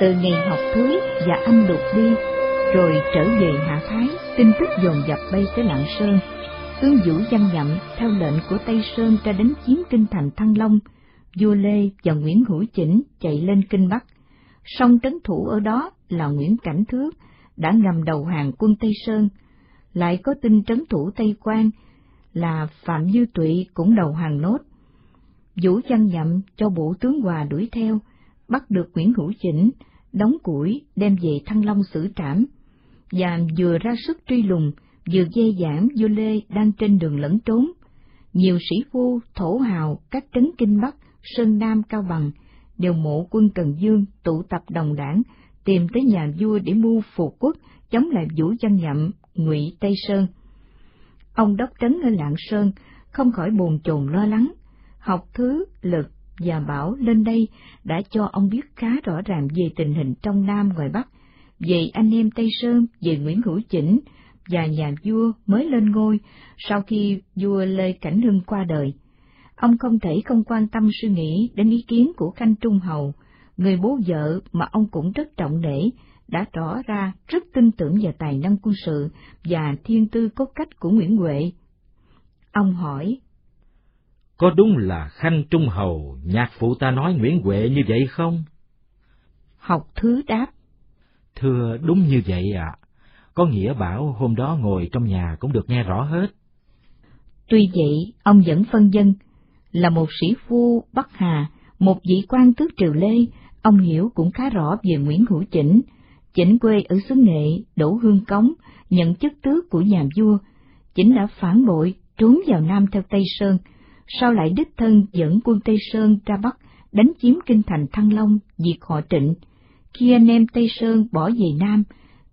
từ ngày học cưới và anh đục đi, rồi trở về Hạ Thái, tin tức dồn dập bay tới Lạng Sơn. Tướng Vũ Văn Nhậm theo lệnh của Tây Sơn ra đánh chiếm kinh thành Thăng Long, vua Lê và Nguyễn Hữu Chỉnh chạy lên kinh Bắc. Song trấn thủ ở đó là Nguyễn Cảnh Thước đã ngầm đầu hàng quân Tây Sơn, lại có tin trấn thủ Tây Quan là Phạm dư Tụy cũng đầu hàng nốt. Vũ Văn Nhậm cho bộ tướng Hòa đuổi theo, bắt được Nguyễn Hữu Chỉnh, đóng củi đem về Thăng Long xử trảm, và vừa ra sức truy lùng, vừa dê giảm vua Lê đang trên đường lẫn trốn. Nhiều sĩ phu, thổ hào, các trấn Kinh Bắc, Sơn Nam, Cao Bằng đều mộ quân Cần Dương tụ tập đồng đảng, tìm tới nhà vua để mưu phục quốc, chống lại Vũ dân Nhậm, Ngụy Tây Sơn. Ông đốc trấn ở Lạng Sơn không khỏi buồn chồn lo lắng, học thứ, lực và bảo lên đây đã cho ông biết khá rõ ràng về tình hình trong Nam ngoài Bắc, về anh em Tây Sơn, về Nguyễn Hữu Chỉnh và nhà vua mới lên ngôi sau khi vua Lê Cảnh Hưng qua đời. Ông không thể không quan tâm suy nghĩ đến ý kiến của Khanh Trung Hầu, người bố vợ mà ông cũng rất trọng nể, đã tỏ ra rất tin tưởng vào tài năng quân sự và thiên tư cốt cách của Nguyễn Huệ. Ông hỏi, có đúng là Khanh Trung Hầu, nhạc phụ ta nói Nguyễn Huệ như vậy không? Học thứ đáp, Thưa đúng như vậy ạ. Có nghĩa bảo hôm đó ngồi trong nhà cũng được nghe rõ hết. Tuy vậy, ông vẫn phân dân, là một sĩ phu Bắc Hà, một vị quan tước triều Lê, ông hiểu cũng khá rõ về Nguyễn Hữu Chỉnh. Chỉnh quê ở xứ Nghệ, đổ hương cống, nhận chức tước của nhà vua. Chỉnh đã phản bội, trốn vào Nam theo Tây Sơn, sau lại đích thân dẫn quân Tây Sơn ra Bắc, đánh chiếm kinh thành Thăng Long, diệt họ Trịnh. Khi anh em Tây Sơn bỏ về Nam,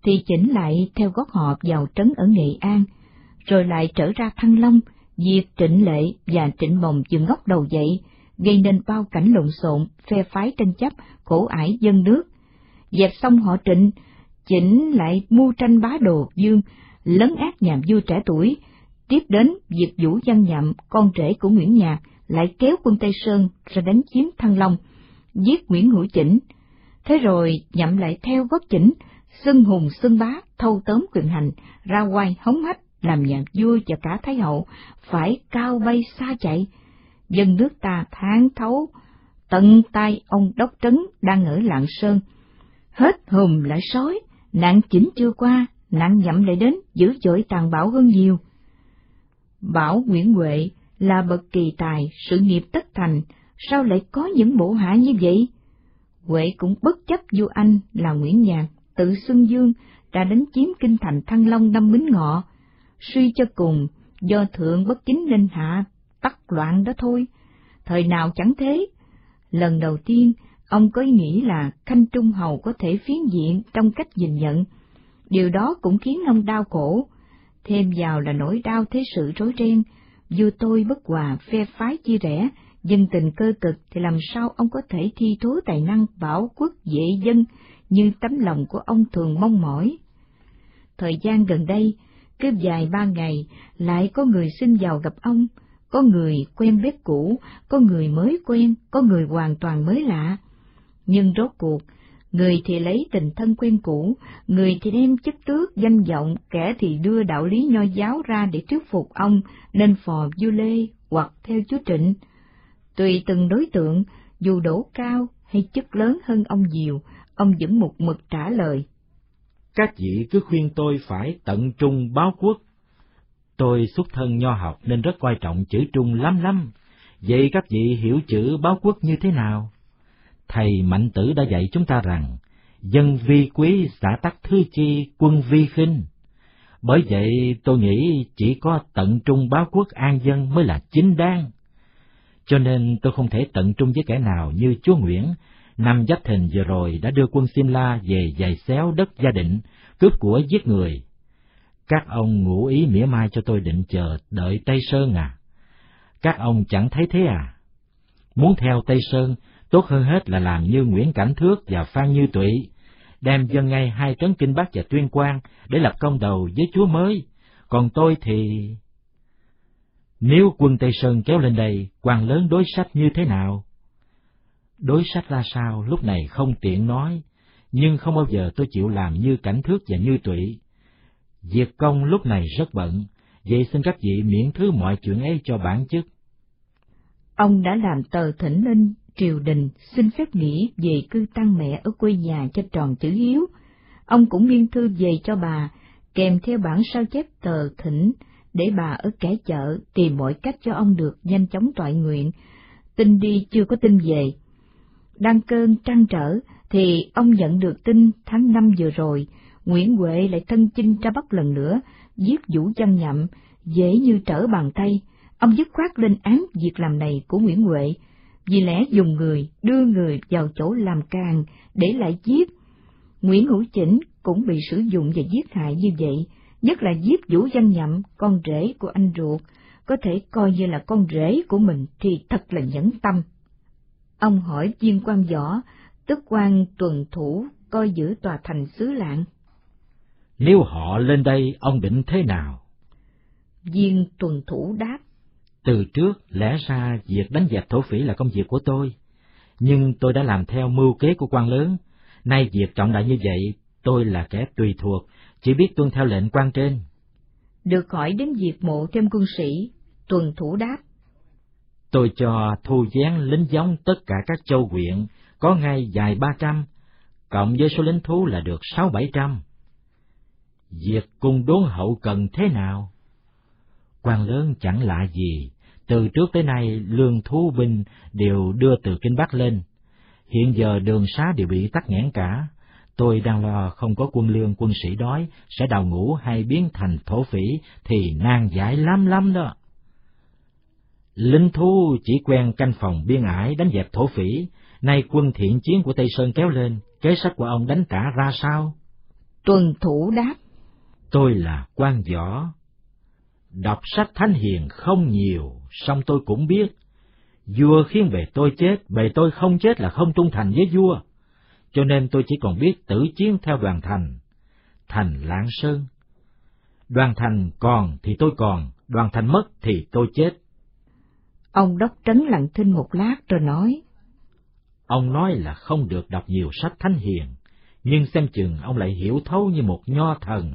thì Chỉnh lại theo gót họ vào trấn ở Nghệ An, rồi lại trở ra Thăng Long, diệt Trịnh Lệ và Trịnh Mồng dựng ngóc đầu dậy, gây nên bao cảnh lộn xộn, phe phái tranh chấp, khổ ải dân nước. Dẹp xong họ Trịnh, Chỉnh lại mưu tranh bá đồ Dương, lấn át nhà vua trẻ tuổi, tiếp đến diệt Vũ Văn Nhậm, con rể của Nguyễn Nhạc, lại kéo quân Tây Sơn ra đánh chiếm Thăng Long, giết Nguyễn Hữu Chỉnh. Thế rồi Nhậm lại theo gót Chỉnh, xưng hùng xưng bá, thâu tóm quyền hành, ra quay hống hách, làm nhà vua và cả Thái hậu phải cao bay xa chạy. Dân nước ta tháng thấu, tận tay ông đốc trấn đang ở Lạng Sơn. Hết hùm lại sói, nạn chỉnh chưa qua, nạn nhậm lại đến, dữ dội tàn bạo hơn nhiều. Bảo Nguyễn Huệ là bậc kỳ tài, sự nghiệp tất thành, sao lại có những bộ hạ như vậy? Huệ cũng bất chấp vua anh là Nguyễn Nhạc, tự xưng dương, đã đánh chiếm kinh thành Thăng Long năm Bính Ngọ, suy cho cùng, do thượng bất chính nên hạ, tắc loạn đó thôi. Thời nào chẳng thế. Lần đầu tiên, ông có ý nghĩ là Khanh Trung Hầu có thể phiến diện trong cách nhìn nhận. Điều đó cũng khiến ông đau khổ. Thêm vào là nỗi đau thế sự rối ren, vua tôi bất hòa, phe phái chia rẽ, dân tình cơ cực thì làm sao ông có thể thi thố tài năng bảo quốc dễ dân như tấm lòng của ông thường mong mỏi. Thời gian gần đây, cứ dài ba ngày lại có người xin vào gặp ông, có người quen bếp cũ, có người mới quen, có người hoàn toàn mới lạ. Nhưng rốt cuộc, người thì lấy tình thân quen cũ, người thì đem chức tước, danh vọng, kẻ thì đưa đạo lý nho giáo ra để thuyết phục ông nên phò vua Lê hoặc theo chúa Trịnh. Tùy từng đối tượng, dù đổ cao hay chức lớn hơn ông nhiều, ông vẫn một mực trả lời. Các vị cứ khuyên tôi phải tận trung báo quốc. Tôi xuất thân nho học nên rất coi trọng chữ trung lắm lắm. Vậy các vị hiểu chữ báo quốc như thế nào? Thầy Mạnh Tử đã dạy chúng ta rằng, dân vi quý xã tắc thư chi, quân vi khinh. Bởi vậy tôi nghĩ chỉ có tận trung báo quốc an dân mới là chính đáng. Cho nên tôi không thể tận trung với kẻ nào như chúa Nguyễn, năm Giáp Thìn vừa rồi đã đưa quân Simla về giày xéo đất gia định, cướp của giết người. Các ông ngủ ý mỉa mai cho tôi định chờ đợi Tây Sơn à? Các ông chẳng thấy thế à? Muốn theo Tây Sơn, tốt hơn hết là làm như Nguyễn Cảnh Thước và Phan Như Tụy, đem dân ngay hai trấn Kinh Bắc và Tuyên Quang để lập công đầu với chúa mới. Còn tôi thì... Nếu quân Tây Sơn kéo lên đây, quan lớn đối sách như thế nào? Đối sách ra sao lúc này không tiện nói, nhưng không bao giờ tôi chịu làm như cảnh thước và như tụy. Diệt công lúc này rất bận, vậy xin các vị miễn thứ mọi chuyện ấy cho bản chức. Ông đã làm tờ thỉnh linh triều đình xin phép nghỉ về cư tăng mẹ ở quê nhà cho tròn chữ hiếu. Ông cũng biên thư về cho bà, kèm theo bản sao chép tờ thỉnh, để bà ở kẻ chợ tìm mọi cách cho ông được nhanh chóng toại nguyện. Tin đi chưa có tin về. Đang cơn trăn trở, thì ông nhận được tin tháng năm vừa rồi, Nguyễn Huệ lại thân chinh ra Bắc lần nữa, giết Vũ Văn Nhậm, dễ như trở bàn tay. Ông dứt khoát lên án việc làm này của Nguyễn Huệ, vì lẽ dùng người đưa người vào chỗ làm càng để lại giết. Nguyễn Hữu Chỉnh cũng bị sử dụng và giết hại như vậy, nhất là giết Vũ Văn Nhậm, con rể của anh ruột, có thể coi như là con rể của mình thì thật là nhẫn tâm. Ông hỏi viên quan võ, tức quan tuần thủ coi giữ tòa thành xứ lạng. Nếu họ lên đây, ông định thế nào? Viên tuần thủ đáp. Từ trước, lẽ ra việc đánh dẹp thổ phỉ là công việc của tôi, nhưng tôi đã làm theo mưu kế của quan lớn. Nay việc trọng đại như vậy, tôi là kẻ tùy thuộc, chỉ biết tuân theo lệnh quan trên. Được hỏi đến việc mộ thêm quân sĩ, tuần thủ đáp. Tôi cho thu gián lính giống tất cả các châu huyện, có ngay dài ba trăm, cộng với số lính thú là được sáu bảy trăm. Việc cung đốn hậu cần thế nào? quan lớn chẳng lạ gì, từ trước tới nay lương thú binh đều đưa từ Kinh Bắc lên. Hiện giờ đường xá đều bị tắc nghẽn cả. Tôi đang lo không có quân lương quân sĩ đói, sẽ đào ngũ hay biến thành thổ phỉ thì nan giải lắm lắm đó. Linh thú chỉ quen canh phòng biên ải đánh dẹp thổ phỉ, nay quân thiện chiến của Tây Sơn kéo lên, kế sách của ông đánh trả ra sao? Tuần thủ đáp. Tôi là quan võ, Đọc sách thánh hiền không nhiều, song tôi cũng biết, vua khiến bề tôi chết, bề tôi không chết là không trung thành với vua, cho nên tôi chỉ còn biết tử chiến theo đoàn thành, thành lãng sơn. Đoàn thành còn thì tôi còn, đoàn thành mất thì tôi chết. Ông đốc trấn lặng thinh một lát rồi nói. Ông nói là không được đọc nhiều sách thánh hiền, nhưng xem chừng ông lại hiểu thấu như một nho thần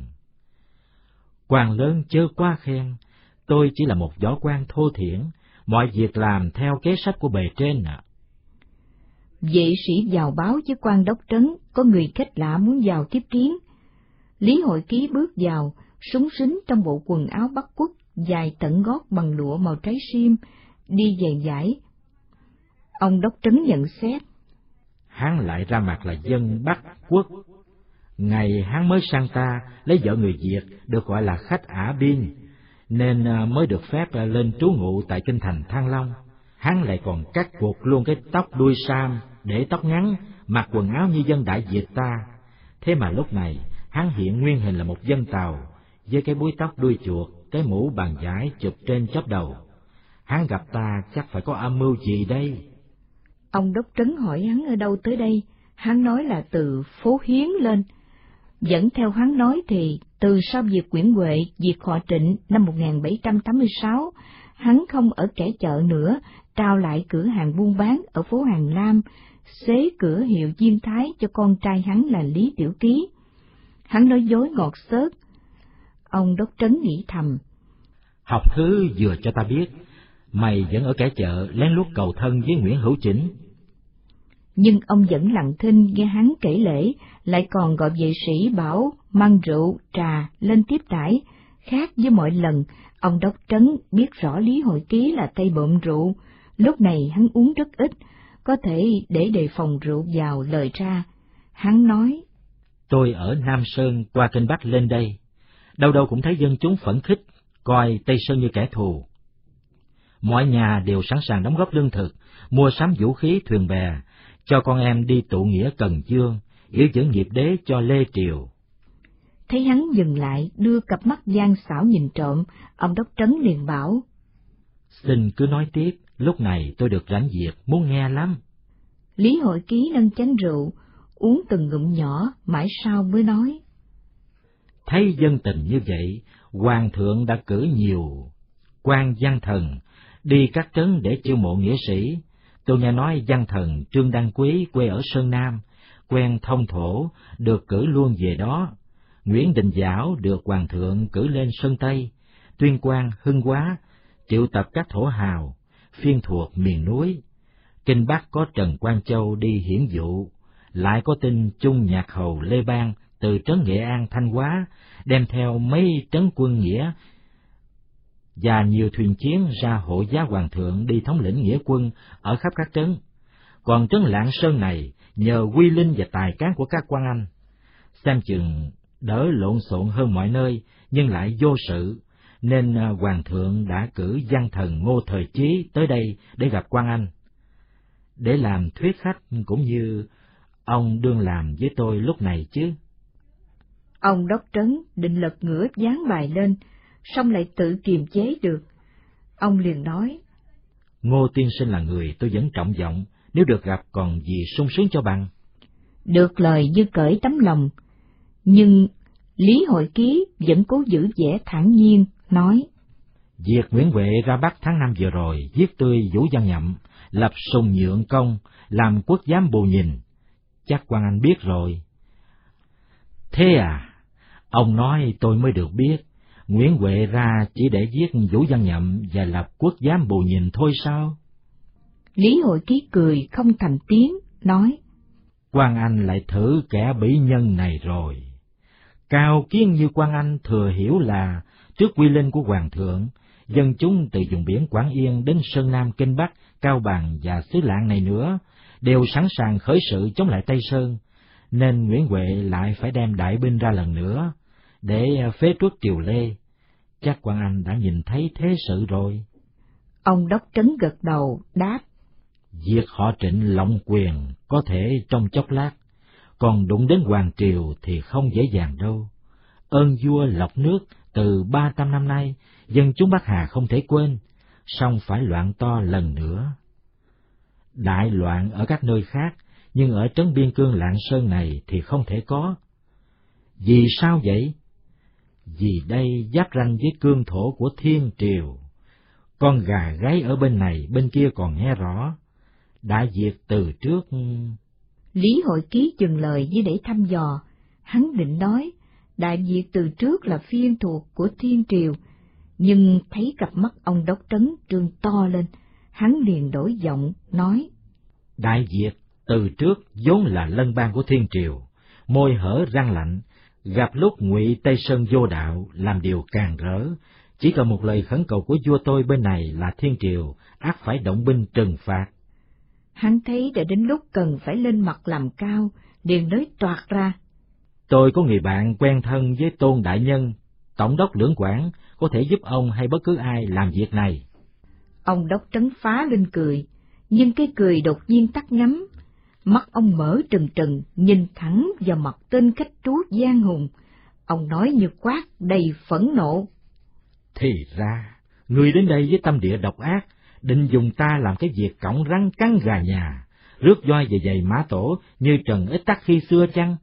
quan lớn chớ quá khen, tôi chỉ là một võ quan thô thiển, mọi việc làm theo kế sách của bề trên ạ. À. Vệ sĩ vào báo với quan đốc trấn, có người khách lạ muốn vào tiếp kiến. Lý hội ký bước vào, súng xính trong bộ quần áo bắc quốc, dài tận gót bằng lụa màu trái sim, đi dày dải. Ông đốc trấn nhận xét. Hắn lại ra mặt là dân Bắc quốc, Ngày hắn mới sang ta, lấy vợ người Việt, được gọi là khách ả biên, nên à, mới được phép à, lên trú ngụ tại kinh thành Thăng Long. Hắn lại còn cắt cuộc luôn cái tóc đuôi sam, để tóc ngắn, mặc quần áo như dân đại Việt ta. Thế mà lúc này, hắn hiện nguyên hình là một dân tàu, với cái búi tóc đuôi chuột, cái mũ bàn giải chụp trên chóp đầu. Hắn gặp ta chắc phải có âm mưu gì đây? Ông Đốc Trấn hỏi hắn ở đâu tới đây, hắn nói là từ phố Hiến lên, Dẫn theo hắn nói thì, từ sau việc Nguyễn Huệ diệt họ Trịnh năm 1786, hắn không ở kẻ chợ nữa, trao lại cửa hàng buôn bán ở phố Hàng Lam, xế cửa hiệu diêm Thái cho con trai hắn là Lý Tiểu Ký. Hắn nói dối ngọt xớt. Ông Đốc Trấn nghĩ thầm. Học thứ vừa cho ta biết, mày vẫn ở kẻ chợ lén lút cầu thân với Nguyễn Hữu Chỉnh, nhưng ông vẫn lặng thinh nghe hắn kể lễ, lại còn gọi vệ sĩ bảo mang rượu, trà lên tiếp đãi. Khác với mọi lần, ông đốc trấn biết rõ Lý Hội Ký là tay bộm rượu, lúc này hắn uống rất ít, có thể để đề phòng rượu vào lời ra. Hắn nói, Tôi ở Nam Sơn qua kênh Bắc lên đây, đâu đâu cũng thấy dân chúng phẫn khích, coi Tây Sơn như kẻ thù. Mọi nhà đều sẵn sàng đóng góp lương thực, mua sắm vũ khí thuyền bè, cho con em đi tụ nghĩa Cần Dương, giữ dẫn nghiệp đế cho Lê Triều. Thấy hắn dừng lại, đưa cặp mắt gian xảo nhìn trộm, ông đốc trấn liền bảo. Xin cứ nói tiếp, lúc này tôi được rảnh việc, muốn nghe lắm. Lý hội ký nâng chén rượu, uống từng ngụm nhỏ, mãi sau mới nói. Thấy dân tình như vậy, Hoàng thượng đã cử nhiều quan văn thần đi các trấn để chiêu mộ nghĩa sĩ, Tôi nghe nói văn thần Trương Đăng Quý quê ở Sơn Nam, quen thông thổ, được cử luôn về đó. Nguyễn Đình Giảo được Hoàng thượng cử lên Sơn Tây, tuyên quan Hưng Quá, triệu tập các thổ hào, phiên thuộc miền núi. Kinh Bắc có Trần Quang Châu đi hiển dụ, lại có tin Trung Nhạc Hầu Lê Bang từ trấn Nghệ An Thanh Hóa, đem theo mấy trấn quân nghĩa và nhiều thuyền chiến ra hộ giá hoàng thượng đi thống lĩnh nghĩa quân ở khắp các trấn. Còn trấn Lạng Sơn này nhờ quy linh và tài cán của các quan anh, xem chừng đỡ lộn xộn hơn mọi nơi nhưng lại vô sự, nên à, hoàng thượng đã cử văn thần Ngô Thời Chí tới đây để gặp quan anh. Để làm thuyết khách cũng như ông đương làm với tôi lúc này chứ. Ông đốc trấn định lật ngửa dán bài lên, xong lại tự kiềm chế được. Ông liền nói, Ngô tiên sinh là người tôi vẫn trọng vọng, nếu được gặp còn gì sung sướng cho bằng. Được lời như cởi tấm lòng, nhưng Lý Hội Ký vẫn cố giữ vẻ thản nhiên, nói. Việc Nguyễn Huệ ra Bắc tháng năm vừa rồi, giết tươi Vũ Văn Nhậm, lập sùng nhượng công, làm quốc giám bù nhìn. Chắc quan anh biết rồi. Thế à, ông nói tôi mới được biết, Nguyễn Huệ ra chỉ để giết Vũ Văn Nhậm và lập quốc giám bù nhìn thôi sao? Lý Hội Ký cười không thành tiếng, nói. quan Anh lại thử kẻ bỉ nhân này rồi. Cao kiến như quan Anh thừa hiểu là trước quy linh của Hoàng thượng, dân chúng từ vùng biển Quảng Yên đến Sơn Nam Kinh Bắc, Cao Bằng và xứ Lạng này nữa, đều sẵn sàng khởi sự chống lại Tây Sơn, nên Nguyễn Huệ lại phải đem đại binh ra lần nữa, để phế truất triều Lê. Chắc quan Anh đã nhìn thấy thế sự rồi. Ông Đốc Trấn gật đầu, đáp. Việc họ trịnh lộng quyền có thể trong chốc lát, còn đụng đến Hoàng Triều thì không dễ dàng đâu. Ơn vua lọc nước từ ba trăm năm nay, dân chúng Bắc Hà không thể quên, song phải loạn to lần nữa. Đại loạn ở các nơi khác, nhưng ở trấn biên cương Lạng Sơn này thì không thể có. Vì sao vậy? Vì đây giáp ranh với cương thổ của thiên triều. Con gà gáy ở bên này, bên kia còn nghe rõ. Đại diệt từ trước... Lý hội ký dừng lời như để thăm dò. Hắn định nói, đại diệt từ trước là phiên thuộc của thiên triều, nhưng thấy cặp mắt ông đốc trấn trương to lên, hắn liền đổi giọng, nói. Đại diệt từ trước vốn là lân bang của thiên triều, môi hở răng lạnh, gặp lúc ngụy Tây Sơn vô đạo làm điều càng rỡ, chỉ cần một lời khẩn cầu của vua tôi bên này là thiên triều, ác phải động binh trừng phạt. Hắn thấy đã đến lúc cần phải lên mặt làm cao, liền nói toạt ra. Tôi có người bạn quen thân với Tôn Đại Nhân, Tổng đốc lưỡng quản, có thể giúp ông hay bất cứ ai làm việc này. Ông đốc trấn phá lên cười, nhưng cái cười đột nhiên tắt ngắm. Mắt ông mở trừng trừng, nhìn thẳng vào mặt tên khách trú Giang Hùng. Ông nói như quát, đầy phẫn nộ. Thì ra, người đến đây với tâm địa độc ác, định dùng ta làm cái việc cổng răng cắn gà nhà, rước voi về giày mã tổ như trần ít tắc khi xưa chăng?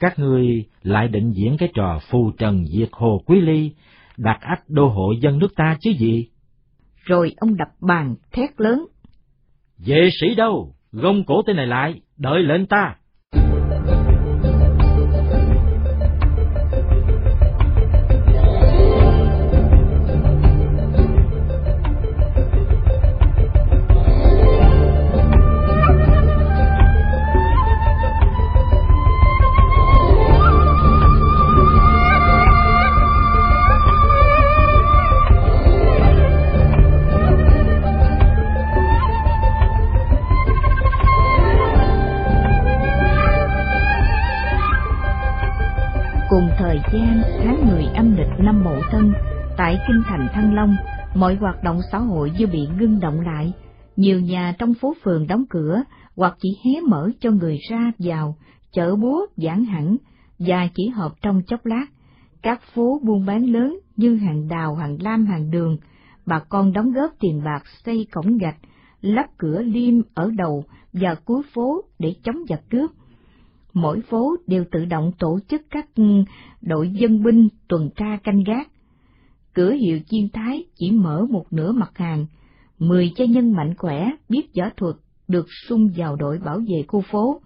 Các ngươi lại định diễn cái trò phù trần diệt hồ quý ly, đặt ách đô hộ dân nước ta chứ gì? Rồi ông đập bàn thét lớn. Vệ sĩ đâu? Gông cổ tên này lại, đợi lệnh ta. Mọi hoạt động xã hội như bị ngưng động lại. Nhiều nhà trong phố phường đóng cửa hoặc chỉ hé mở cho người ra vào, chợ búa giãn hẳn và chỉ họp trong chốc lát. Các phố buôn bán lớn như hàng đào, hàng lam, hàng đường, bà con đóng góp tiền bạc xây cổng gạch, lắp cửa liêm ở đầu và cuối phố để chống giặc cướp mỗi phố đều tự động tổ chức các ừ, đội dân binh tuần tra canh gác. Cửa hiệu chiên thái chỉ mở một nửa mặt hàng, mười cha nhân mạnh khỏe, biết võ thuật, được sung vào đội bảo vệ khu phố,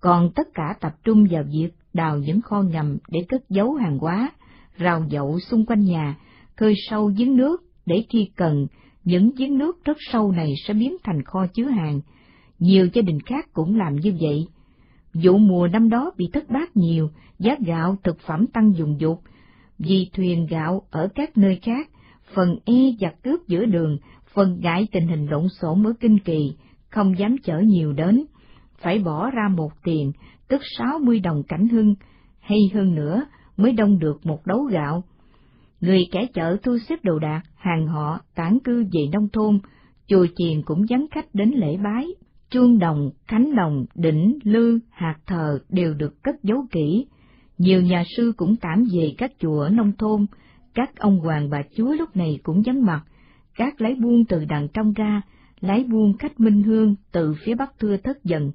còn tất cả tập trung vào việc đào những kho ngầm để cất giấu hàng hóa, rào dậu xung quanh nhà, khơi sâu giếng nước để khi cần, những giếng nước rất sâu này sẽ biến thành kho chứa hàng. Nhiều gia đình khác cũng làm như vậy. Vụ mùa năm đó bị thất bát nhiều, giá gạo, thực phẩm tăng dùng dục, vì thuyền gạo ở các nơi khác, phần e giặc cướp giữa đường, phần ngại tình hình lộn xộn ở kinh kỳ, không dám chở nhiều đến, phải bỏ ra một tiền, tức sáu mươi đồng cảnh hưng, hay hơn nữa mới đông được một đấu gạo. Người kẻ chợ thu xếp đồ đạc, hàng họ, tản cư về nông thôn, chùa chiền cũng dám khách đến lễ bái, chuông đồng, khánh đồng, đỉnh, lư, hạt thờ đều được cất giấu kỹ. Nhiều nhà sư cũng tạm về các chùa ở nông thôn, các ông hoàng bà chúa lúc này cũng vắng mặt, các lấy buôn từ đằng trong ra, lấy buôn khách minh hương từ phía bắc thưa thất dần.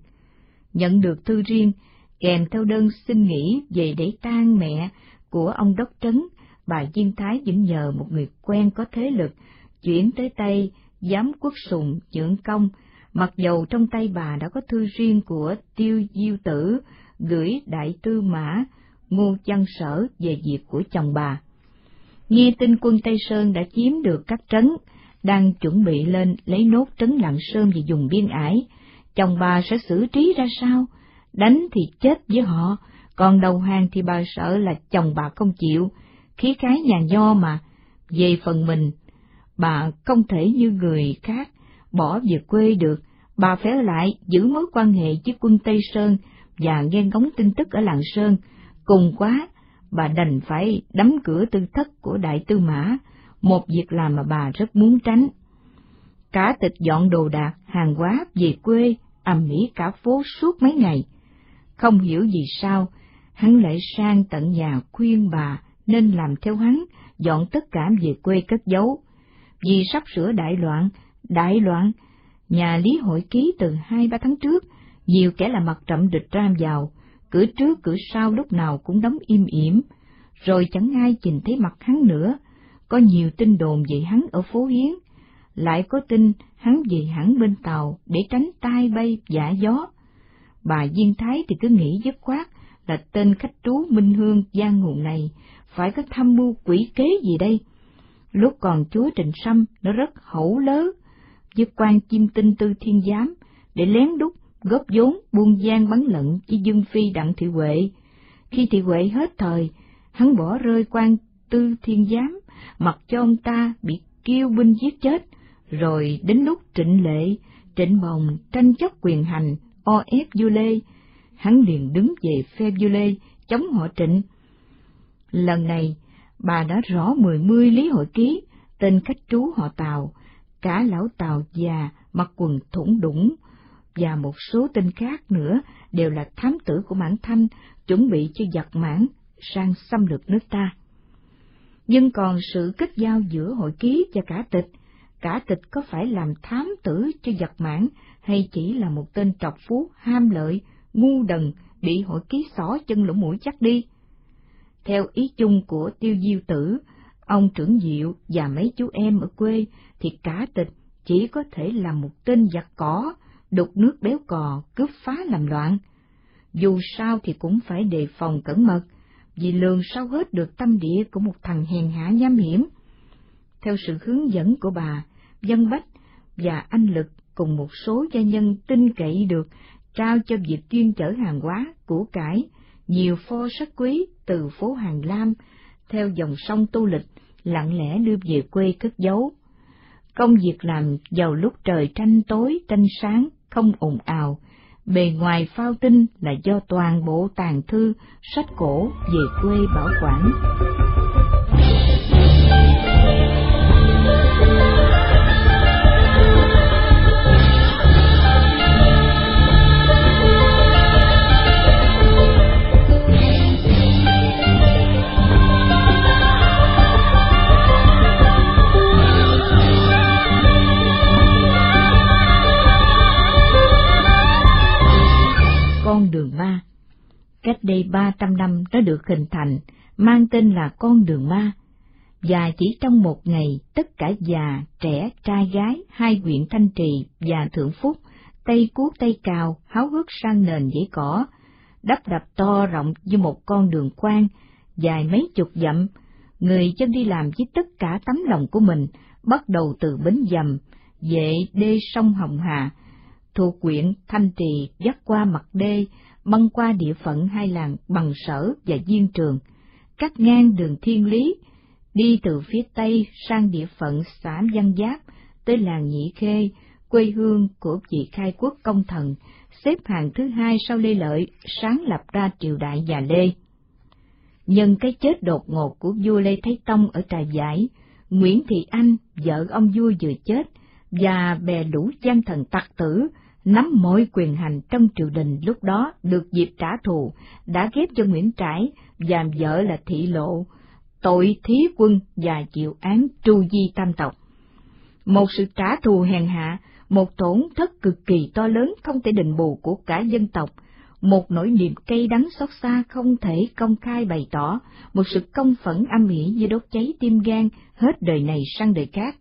Nhận được thư riêng, kèm theo đơn xin nghỉ về để tang mẹ của ông đốc trấn, bà Diên Thái vẫn nhờ một người quen có thế lực chuyển tới tay giám quốc sùng dưỡng công, mặc dầu trong tay bà đã có thư riêng của tiêu diêu tử gửi đại tư mã ngô chăn sở về việc của chồng bà. Nghe tin quân Tây Sơn đã chiếm được các trấn, đang chuẩn bị lên lấy nốt trấn Lạng Sơn và dùng biên ải, chồng bà sẽ xử trí ra sao? Đánh thì chết với họ, còn đầu hàng thì bà sợ là chồng bà không chịu, khí cái nhà nho mà. Về phần mình, bà không thể như người khác bỏ về quê được, bà phải ở lại giữ mối quan hệ với quân Tây Sơn và nghe ngóng tin tức ở Lạng Sơn. Cùng quá, bà đành phải đấm cửa tư thất của đại tư mã, một việc làm mà bà rất muốn tránh. Cả tịch dọn đồ đạc, hàng hóa về quê, ầm ĩ cả phố suốt mấy ngày. Không hiểu vì sao, hắn lại sang tận nhà khuyên bà nên làm theo hắn, dọn tất cả về quê cất giấu. Vì sắp sửa đại loạn, đại loạn, nhà Lý Hội Ký từ hai ba tháng trước, nhiều kẻ là mặt trậm địch ram vào, cửa trước cửa sau lúc nào cũng đóng im ỉm, rồi chẳng ai nhìn thấy mặt hắn nữa. Có nhiều tin đồn về hắn ở phố Hiến, lại có tin hắn về hẳn bên tàu để tránh tai bay giả gió. Bà Diên Thái thì cứ nghĩ dứt khoát là tên khách trú Minh Hương Giang Hùng này phải có tham mưu quỷ kế gì đây. Lúc còn chúa Trịnh Sâm nó rất hẩu lớ, với quan chim tinh tư thiên giám, để lén đúc góp vốn buôn gian bắn lận với Dương Phi Đặng Thị Huệ. Khi Thị Huệ hết thời, hắn bỏ rơi quan tư thiên giám, mặc cho ông ta bị kêu binh giết chết, rồi đến lúc trịnh lệ, trịnh bồng tranh chấp quyền hành, o ép Du Lê, hắn liền đứng về phe Du Lê, chống họ trịnh. Lần này, bà đã rõ mười mươi lý hội ký, tên khách trú họ Tàu, cả lão Tàu già mặc quần thủng đũng, và một số tên khác nữa đều là thám tử của Mãn Thanh, chuẩn bị cho giặc mãn sang xâm lược nước ta. Nhưng còn sự kết giao giữa hội ký và cả tịch, cả tịch có phải làm thám tử cho giặc mãn hay chỉ là một tên trọc phú ham lợi, ngu đần, bị hội ký xỏ chân lỗ mũi chắc đi? Theo ý chung của tiêu diêu tử, ông trưởng diệu và mấy chú em ở quê thì cả tịch chỉ có thể là một tên giặc cỏ, đục nước béo cò, cướp phá làm loạn. Dù sao thì cũng phải đề phòng cẩn mật, vì lường sao hết được tâm địa của một thằng hèn hạ nham hiểm. Theo sự hướng dẫn của bà, Dân Bách và anh Lực cùng một số gia nhân tin cậy được trao cho việc chuyên chở hàng hóa, củ cải, nhiều pho sắc quý từ phố Hàng Lam, theo dòng sông Tu Lịch, lặng lẽ đưa về quê cất giấu. Công việc làm vào lúc trời tranh tối, tranh sáng, không ồn ào, bề ngoài phao tin là do toàn bộ tàn thư, sách cổ về quê bảo quản. 300 năm đã được hình thành, mang tên là Con đường ma, và chỉ trong một ngày tất cả già, trẻ, trai gái, hai huyện Thanh Trì và Thượng Phúc, tay Cuốc tay Cào háo hức sang nền dãy cỏ, đắp đập to rộng như một con đường quan, dài mấy chục dặm, người chân đi làm với tất cả tấm lòng của mình, bắt đầu từ Bến Dầm, về đê sông Hồng Hà, thuộc quyện Thanh Trì dắt qua mặt đê, băng qua địa phận hai làng Bằng Sở và Diên Trường, cắt ngang đường Thiên Lý, đi từ phía Tây sang địa phận xã Văn Giáp tới làng Nhị Khê, quê hương của vị khai quốc công thần, xếp hàng thứ hai sau Lê Lợi, sáng lập ra triều đại già Lê. Nhân cái chết đột ngột của vua Lê Thái Tông ở Trà Giải, Nguyễn Thị Anh, vợ ông vua vừa chết, và bè lũ gian thần tặc tử, nắm mọi quyền hành trong triều đình lúc đó được dịp trả thù, đã ghép cho Nguyễn Trãi và vợ là Thị Lộ, tội thí quân và chịu án tru di tam tộc. Một sự trả thù hèn hạ, một tổn thất cực kỳ to lớn không thể định bù của cả dân tộc, một nỗi niềm cay đắng xót xa không thể công khai bày tỏ, một sự công phẫn âm ỉ như đốt cháy tim gan hết đời này sang đời khác.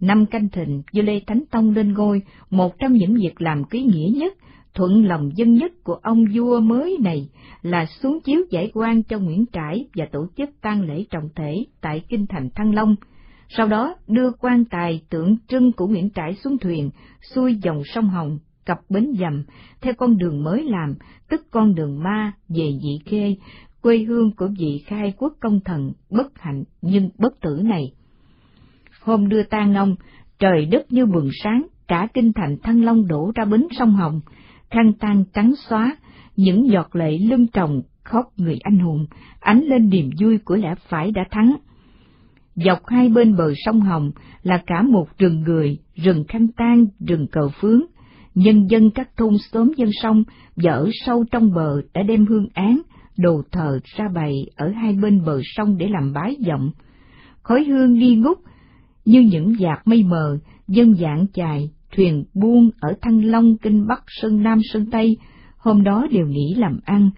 Năm canh thịnh, vua Lê Thánh Tông lên ngôi, một trong những việc làm quý nghĩa nhất, thuận lòng dân nhất của ông vua mới này là xuống chiếu giải quan cho Nguyễn Trãi và tổ chức tang lễ trọng thể tại kinh thành Thăng Long. Sau đó đưa quan tài tượng trưng của Nguyễn Trãi xuống thuyền, xuôi dòng sông Hồng, cập bến dầm, theo con đường mới làm, tức con đường ma về dị khê, quê hương của vị khai quốc công thần bất hạnh nhưng bất tử này. Hôm đưa tang ông, trời đất như bừng sáng, cả kinh thành Thăng Long đổ ra bến sông Hồng, khăn tang trắng xóa, những giọt lệ lưng tròng khóc người anh hùng, ánh lên niềm vui của lẽ phải đã thắng. Dọc hai bên bờ sông Hồng là cả một rừng người, rừng khăn tang, rừng cờ phướng. Nhân dân các thôn xóm dân sông và ở sâu trong bờ đã đem hương án, đồ thờ ra bày ở hai bên bờ sông để làm bái vọng. Khói hương nghi ngút như những giạt mây mờ, dân dạng chài, thuyền buôn ở Thăng Long, Kinh Bắc, Sơn Nam, Sơn Tây, hôm đó đều nghỉ làm ăn,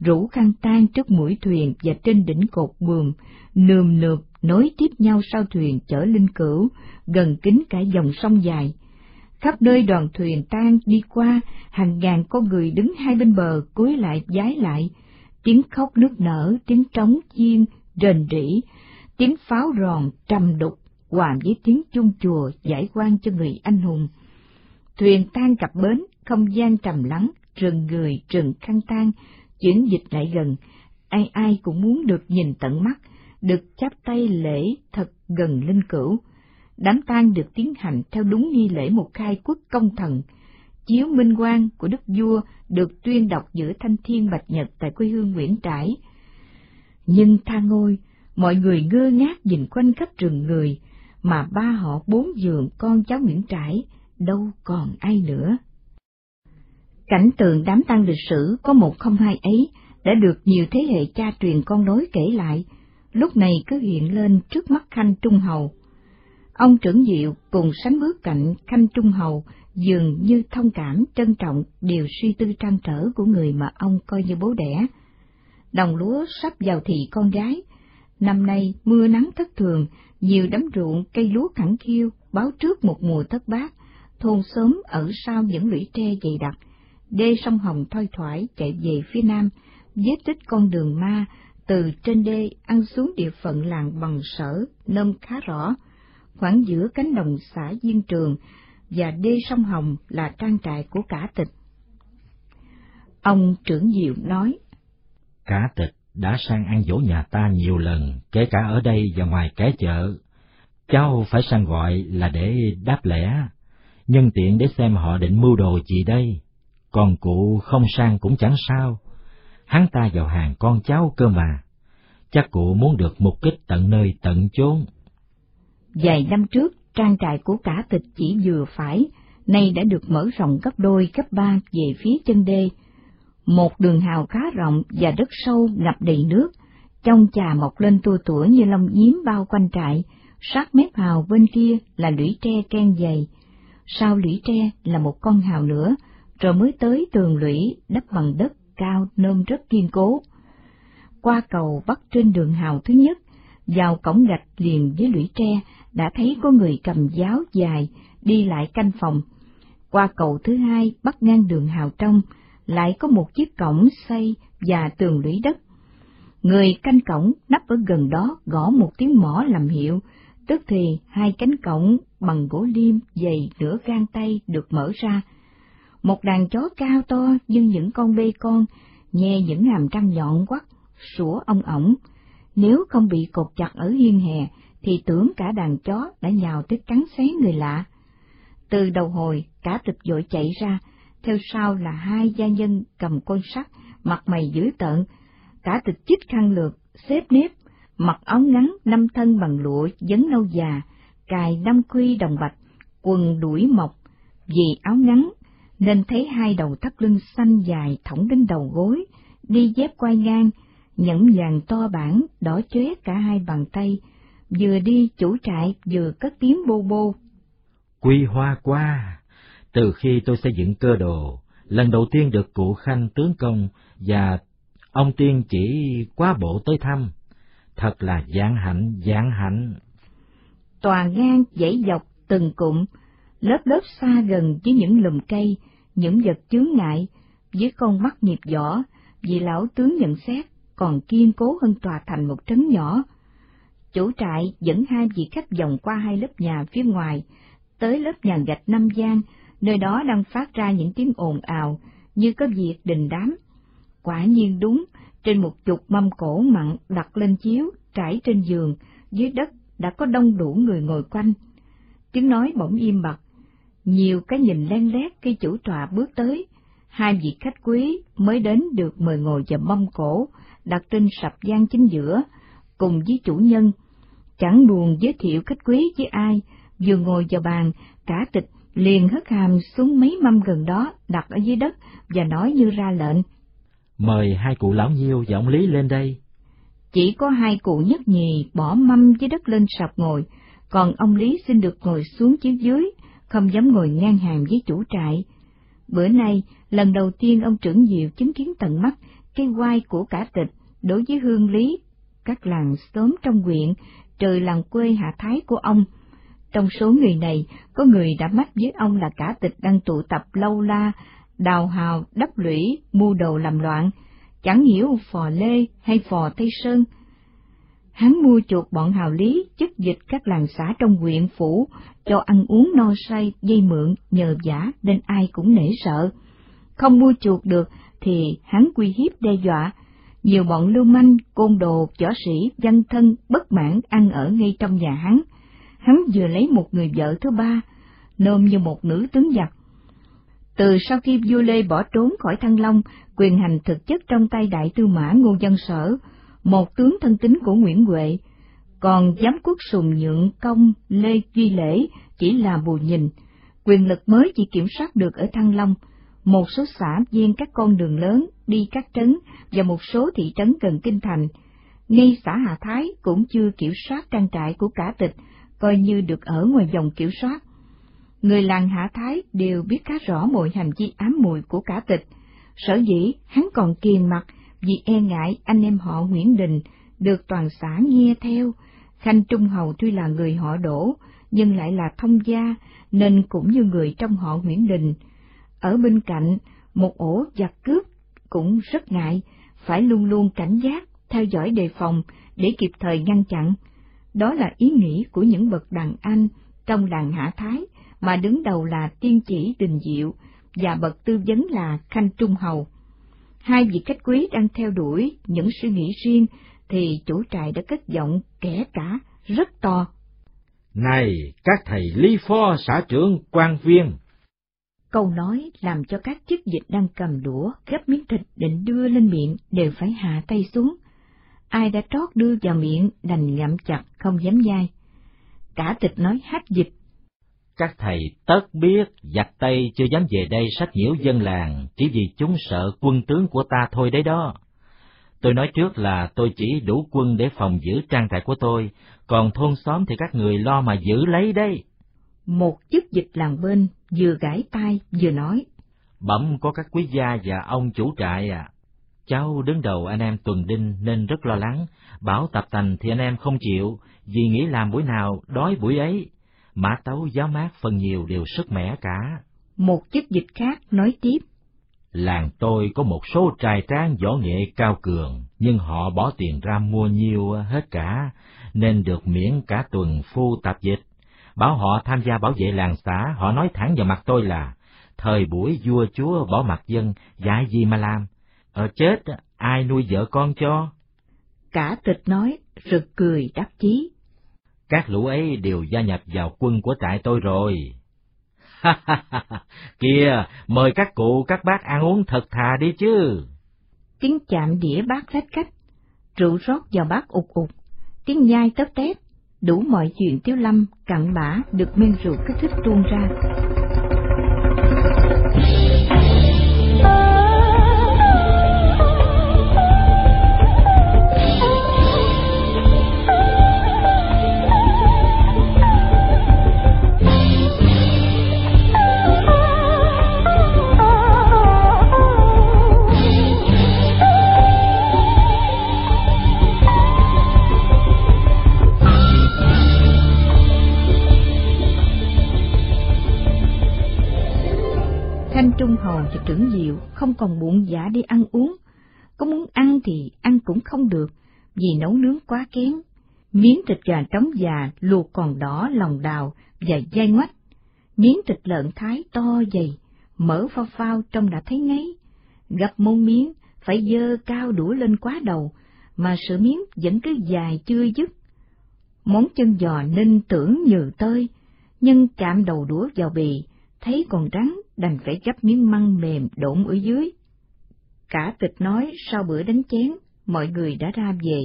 rủ khăn tan trước mũi thuyền và trên đỉnh cột buồm, nườm nượp nối tiếp nhau sau thuyền chở linh cửu, gần kín cả dòng sông dài. Khắp nơi đoàn thuyền tan đi qua, hàng ngàn con người đứng hai bên bờ cúi lại giái lại, tiếng khóc nước nở, tiếng trống chiên, rền rỉ, tiếng pháo ròn trầm đục hòa với tiếng chuông chùa giải quan cho người anh hùng. Thuyền tan cặp bến, không gian trầm lắng, rừng người, rừng khăn tan, chuyển dịch lại gần, ai ai cũng muốn được nhìn tận mắt, được chắp tay lễ thật gần linh cửu. Đám tang được tiến hành theo đúng nghi lễ một khai quốc công thần. Chiếu minh quang của đức vua được tuyên đọc giữa thanh thiên bạch nhật tại quê hương Nguyễn Trãi. Nhưng tha ngôi, mọi người ngơ ngác nhìn quanh khắp rừng người, mà ba họ bốn giường con cháu Nguyễn Trãi, đâu còn ai nữa. Cảnh tượng đám tang lịch sử có một không hai ấy đã được nhiều thế hệ cha truyền con nối kể lại, lúc này cứ hiện lên trước mắt Khanh Trung Hầu. Ông trưởng diệu cùng sánh bước cạnh Khanh Trung Hầu dường như thông cảm, trân trọng điều suy tư trăn trở của người mà ông coi như bố đẻ. Đồng lúa sắp vào thị con gái, năm nay mưa nắng thất thường, nhiều đám ruộng cây lúa khẳng khiêu báo trước một mùa thất bát, thôn xóm ở sau những lũy tre dày đặc, đê sông Hồng thoi thoải chạy về phía nam, vết tích con đường ma từ trên đê ăn xuống địa phận làng bằng sở, nôm khá rõ. Khoảng giữa cánh đồng xã Diên Trường và đê sông Hồng là trang trại của cả tịch. Ông trưởng diệu nói, Cả tịch đã sang ăn dỗ nhà ta nhiều lần, kể cả ở đây và ngoài cái chợ. Cháu phải sang gọi là để đáp lễ, nhân tiện để xem họ định mưu đồ gì đây. Còn cụ không sang cũng chẳng sao, hắn ta vào hàng con cháu cơ mà. Chắc cụ muốn được mục kích tận nơi tận chốn. Vài năm trước, trang trại của cả tịch chỉ vừa phải, nay đã được mở rộng gấp đôi gấp ba về phía chân đê. Một đường hào khá rộng và đất sâu ngập đầy nước, trong trà mọc lên tua tủa như lông nhím bao quanh trại, sát mép hào bên kia là lũy tre ken dày, sau lũy tre là một con hào nữa, rồi mới tới tường lũy đắp bằng đất cao nôm rất kiên cố. Qua cầu bắc trên đường hào thứ nhất, vào cổng gạch liền với lũy tre, đã thấy có người cầm giáo dài đi lại canh phòng. Qua cầu thứ hai bắt ngang đường hào trong, lại có một chiếc cổng xây và tường lũy đất. Người canh cổng nắp ở gần đó gõ một tiếng mỏ làm hiệu, tức thì hai cánh cổng bằng gỗ liêm dày nửa gang tay được mở ra. Một đàn chó cao to như những con bê con, nghe những hàm răng nhọn quắt, sủa ông ổng. Nếu không bị cột chặt ở hiên hè, thì tưởng cả đàn chó đã nhào tới cắn xé người lạ. Từ đầu hồi, cả tịch dội chạy ra, theo sau là hai gia nhân cầm côn sắt, mặt mày dữ tợn, cả tịch chích khăn lược, xếp nếp, mặc áo ngắn năm thân bằng lụa dấn nâu già, cài năm quy đồng bạch, quần đuổi mọc, vì áo ngắn nên thấy hai đầu thắt lưng xanh dài thõng đến đầu gối, đi dép quai ngang, nhẫn vàng to bản đỏ chóe cả hai bàn tay, vừa đi chủ trại vừa cất tiếng bô bô. Quy hoa qua, từ khi tôi xây dựng cơ đồ, lần đầu tiên được cụ khanh tướng công và ông tiên chỉ quá bộ tới thăm, thật là dạng hạnh, dạng hạnh. Tòa ngang dãy dọc từng cụm, lớp lớp xa gần với những lùm cây, những vật chướng ngại, với con mắt nhịp võ, vì lão tướng nhận xét còn kiên cố hơn tòa thành một trấn nhỏ. Chủ trại dẫn hai vị khách vòng qua hai lớp nhà phía ngoài, tới lớp nhà gạch năm gian nơi đó đang phát ra những tiếng ồn ào, như có việc đình đám. Quả nhiên đúng, trên một chục mâm cổ mặn đặt lên chiếu, trải trên giường, dưới đất đã có đông đủ người ngồi quanh. Tiếng nói bỗng im bặt, nhiều cái nhìn len lét khi chủ tọa bước tới, hai vị khách quý mới đến được mời ngồi vào mâm cổ, đặt trên sập gian chính giữa, cùng với chủ nhân. Chẳng buồn giới thiệu khách quý với ai, vừa ngồi vào bàn, cả tịch liền hất hàm xuống mấy mâm gần đó, đặt ở dưới đất, và nói như ra lệnh. Mời hai cụ lão nhiêu và ông Lý lên đây. Chỉ có hai cụ nhất nhì bỏ mâm dưới đất lên sập ngồi, còn ông Lý xin được ngồi xuống chiếu dưới, không dám ngồi ngang hàng với chủ trại. Bữa nay, lần đầu tiên ông trưởng diệu chứng kiến tận mắt cái quai của cả tịch đối với hương lý, các làng xóm trong huyện, trời làng quê hạ thái của ông. Trong số người này, có người đã mắt với ông là cả tịch đang tụ tập lâu la, đào hào, đắp lũy, mua đồ làm loạn, chẳng hiểu phò lê hay phò tây sơn, hắn mua chuộc bọn hào lý chức dịch các làng xã trong huyện phủ, cho ăn uống no say, dây mượn, nhờ giả nên ai cũng nể sợ. Không mua chuộc được thì hắn quy hiếp đe dọa, nhiều bọn lưu manh, côn đồ, võ sĩ, văn thân, bất mãn ăn ở ngay trong nhà hắn. Hắn vừa lấy một người vợ thứ ba, nôm như một nữ tướng giặc. Từ sau khi vua Lê bỏ trốn khỏi Thăng Long, quyền hành thực chất trong tay đại tư mã Ngô Dân Sở, một tướng thân tín của Nguyễn Huệ, còn giám quốc sùng nhượng công Lê Duy Lễ chỉ là bù nhìn, quyền lực mới chỉ kiểm soát được ở Thăng Long, một số xã viên các con đường lớn đi các trấn và một số thị trấn gần kinh thành. Ngay xã Hà Thái cũng chưa kiểm soát trang trại của cả tịch, coi như được ở ngoài vòng kiểm soát. Người làng Hạ Thái đều biết khá rõ mọi hành vi ám mùi của cả tịch, sở dĩ hắn còn kiềm mặt vì e ngại anh em họ Nguyễn Đình được toàn xã nghe theo. Khanh Trung Hầu tuy là người họ đổ, nhưng lại là thông gia, nên cũng như người trong họ Nguyễn Đình. Ở bên cạnh, một ổ giặc cướp cũng rất ngại, phải luôn luôn cảnh giác, theo dõi đề phòng để kịp thời ngăn chặn. Đó là ý nghĩ của những bậc đàn anh trong làng Hạ Thái, mà đứng đầu là tiên chỉ đình diệu, và bậc tư vấn là Khanh Trung Hầu hai vị khách quý đang theo đuổi những suy nghĩ riêng, thì chủ trại đã cất giọng kẻ cả rất to. Này, các thầy lý phó xã trưởng quan viên! Câu nói làm cho các chức dịch đang cầm đũa gấp miếng thịt định đưa lên miệng đều phải hạ tay xuống. Ai đã trót đưa vào miệng đành ngậm chặt không dám dai. Cả tịch nói hát dịch các thầy tất biết giặc Tây chưa dám về đây sách nhiễu dân làng chỉ vì chúng sợ quân tướng của ta thôi đấy đó. Tôi nói trước là tôi chỉ đủ quân để phòng giữ trang trại của tôi, còn thôn xóm thì các người lo mà giữ lấy đấy. Một chức dịch làng bên vừa gãi tai vừa nói. Bẩm có các quý gia và ông chủ trại à. Cháu đứng đầu anh em tuần đinh nên rất lo lắng, bảo tập tành thì anh em không chịu, vì nghĩ làm buổi nào đói buổi ấy. Mã tấu giáo mát phần nhiều đều sức mẻ cả. Một chức dịch khác nói tiếp. Làng tôi có một số trai tráng võ nghệ cao cường, nhưng họ bỏ tiền ra mua nhiều hết cả, nên được miễn cả tuần phu tập dịch. Bảo họ tham gia bảo vệ làng xã, họ nói thẳng vào mặt tôi là, thời buổi vua chúa bỏ mặt dân, dạy gì mà làm, ở chết ai nuôi vợ con cho? Cả tịch nói, rực cười đắc chí. Các lũ ấy đều gia nhập vào quân của trại tôi rồi. Kìa, mời các cụ các bác ăn uống thật thà đi chứ. Tiếng chạm đĩa bát rách cách, rượu rót vào bát ục ục, tiếng nhai tớp tép, đủ mọi chuyện Tiếu Lâm cặn bã được men rượu kích thích tuôn ra. Trung Hầu và Trưởng Diệu không còn bụng giả đi ăn uống, có muốn ăn thì ăn cũng không được, vì nấu nướng quá kém. Miếng thịt gà trống già luộc còn đỏ lòng đào và dai ngoách, miếng thịt lợn thái to dày, mỡ phao phao trông đã thấy ngấy. Gặp môn miếng phải dơ cao đũa lên quá đầu, mà sữa miếng vẫn cứ dài chưa dứt. Món chân giò ninh tưởng nhừ tơi, nhưng chạm đầu đũa vào bì, thấy còn rắn đành phải gấp miếng măng mềm đổn ở dưới. Cả tịch nói sau bữa đánh chén, mọi người đã ra về.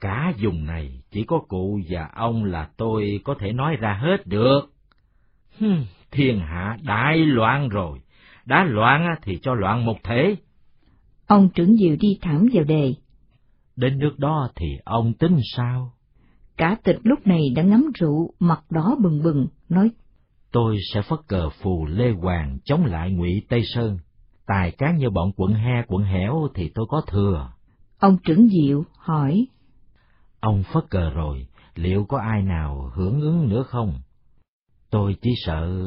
Cả vùng này chỉ có cụ và ông là tôi có thể nói ra hết được. Hừm, thiên hạ đại loạn rồi, đã loạn thì cho loạn một thể. Ông trưởng diệu đi thẳng vào đề. Đến nước đó thì ông tính sao? Cả tịch lúc này đã ngắm rượu, mặt đỏ bừng bừng, nói tôi sẽ phất cờ phù Lê Hoàng chống lại Ngụy Tây Sơn. Tài cán như bọn quận he quận hẻo thì tôi có thừa. Ông trưởng diệu hỏi. Ông phất cờ rồi, liệu có ai nào hưởng ứng nữa không? Tôi chỉ sợ...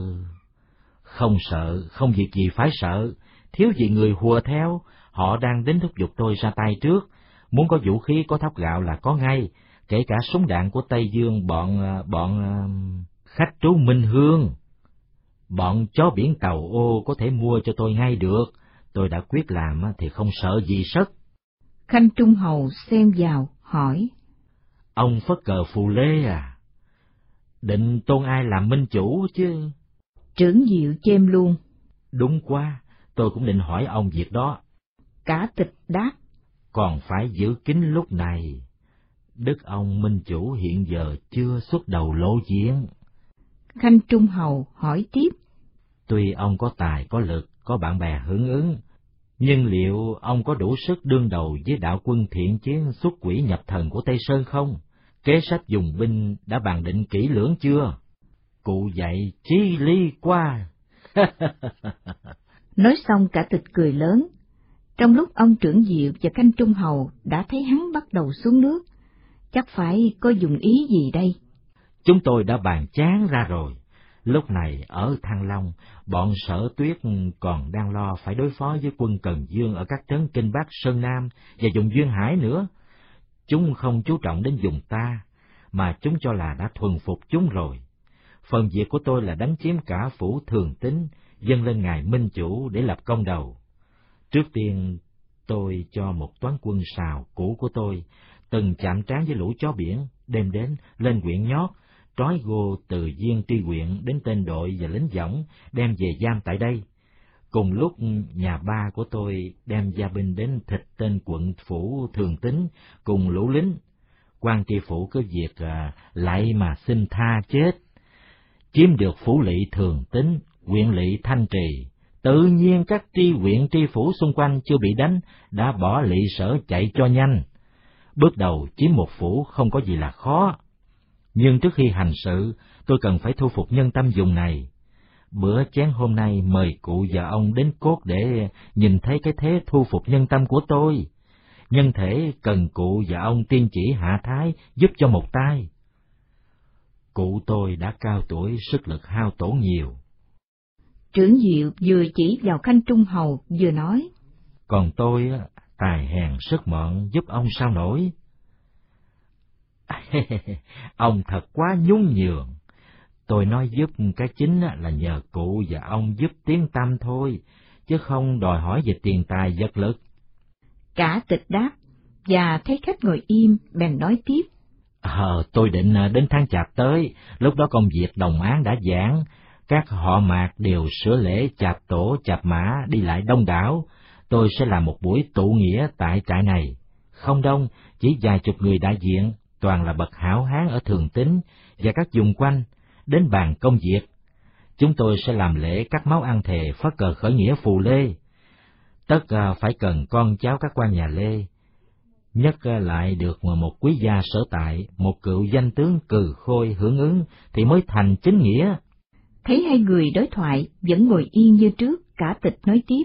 Không sợ, không việc gì phải sợ, thiếu gì người hùa theo, họ đang đến thúc giục tôi ra tay trước, muốn có vũ khí có thóc gạo là có ngay, kể cả súng đạn của Tây Dương bọn... bọn khách trú Minh Hương. Bọn chó biển tàu ô có thể mua cho tôi ngay được, tôi đã quyết làm thì không sợ gì sất. Khanh Trung Hầu xem vào, hỏi. Ông phất cờ phù lê à? Định tôn ai làm minh chủ chứ? Trưởng diệu chêm luôn. Đúng quá, tôi cũng định hỏi ông việc đó. Cả tịch đáp. Còn phải giữ kín lúc này. Đức ông minh chủ hiện giờ chưa xuất đầu lộ diện. Khanh Trung Hầu hỏi tiếp. Tuy ông có tài, có lực, có bạn bè hưởng ứng, nhưng liệu ông có đủ sức đương đầu với đạo quân thiện chiến xuất quỷ nhập thần của Tây Sơn không? Kế sách dùng binh đã bàn định kỹ lưỡng chưa? Cụ dạy chi ly qua. Nói xong cả tịch cười lớn. Trong lúc ông trưởng diệu và canh trung hầu đã thấy hắn bắt đầu xuống nước, chắc phải có dùng ý gì đây? Chúng tôi đã bàn chán ra rồi. Lúc này ở Thăng Long, bọn sở tuyết còn đang lo phải đối phó với quân Cần Dương ở các trấn Kinh Bắc Sơn Nam và vùng Duyên Hải nữa. Chúng không chú trọng đến vùng ta, mà chúng cho là đã thuần phục chúng rồi. Phần việc của tôi là đánh chiếm cả phủ thường tính, dâng lên ngài Minh Chủ để lập công đầu. Trước tiên, tôi cho một toán quân xào cũ của tôi, từng chạm trán với lũ chó biển, đêm đến lên quyện nhót, trói gô từ viên tri huyện đến tên đội và lính võng đem về giam tại đây. Cùng lúc nhà ba của tôi đem gia binh đến thịt tên quận phủ thường tính cùng lũ lính. quan tri phủ có việc à, lại mà xin tha chết. Chiếm được phủ lỵ thường tính, huyện lỵ thanh trì. Tự nhiên các tri huyện tri phủ xung quanh chưa bị đánh, đã bỏ lỵ sở chạy cho nhanh. Bước đầu chiếm một phủ không có gì là khó nhưng trước khi hành sự, tôi cần phải thu phục nhân tâm dùng này. Bữa chén hôm nay mời cụ và ông đến cốt để nhìn thấy cái thế thu phục nhân tâm của tôi. nhân thể cần cụ và ông tiên chỉ hạ thái giúp cho một tay. Cụ tôi đã cao tuổi, sức lực hao tổn nhiều. Trưởng Diệu vừa chỉ vào Khanh Trung Hầu vừa nói. Còn tôi, tài hèn sức mọn giúp ông sao nổi. ông thật quá nhún nhường. Tôi nói giúp cái chính là nhờ cụ và ông giúp tiếng tâm thôi, chứ không đòi hỏi về tiền tài vật lực. Cả tịch đáp, và thấy khách ngồi im, bèn nói tiếp. Ờ, tôi định à, đến tháng chạp tới, lúc đó công việc đồng án đã giãn, các họ mạc đều sửa lễ chạp tổ chạp mã đi lại đông đảo, tôi sẽ làm một buổi tụ nghĩa tại trại này. Không đông, chỉ vài chục người đại diện, toàn là bậc hảo hán ở thường tính và các vùng quanh, đến bàn công việc. Chúng tôi sẽ làm lễ cắt máu ăn thề phất cờ khởi nghĩa phù lê. Tất à, phải cần con cháu các quan nhà Lê, nhất lại được một quý gia sở tại, một cựu danh tướng cừ khôi hưởng ứng thì mới thành chính nghĩa. Thấy hai người đối thoại vẫn ngồi yên như trước, cả tịch nói tiếp.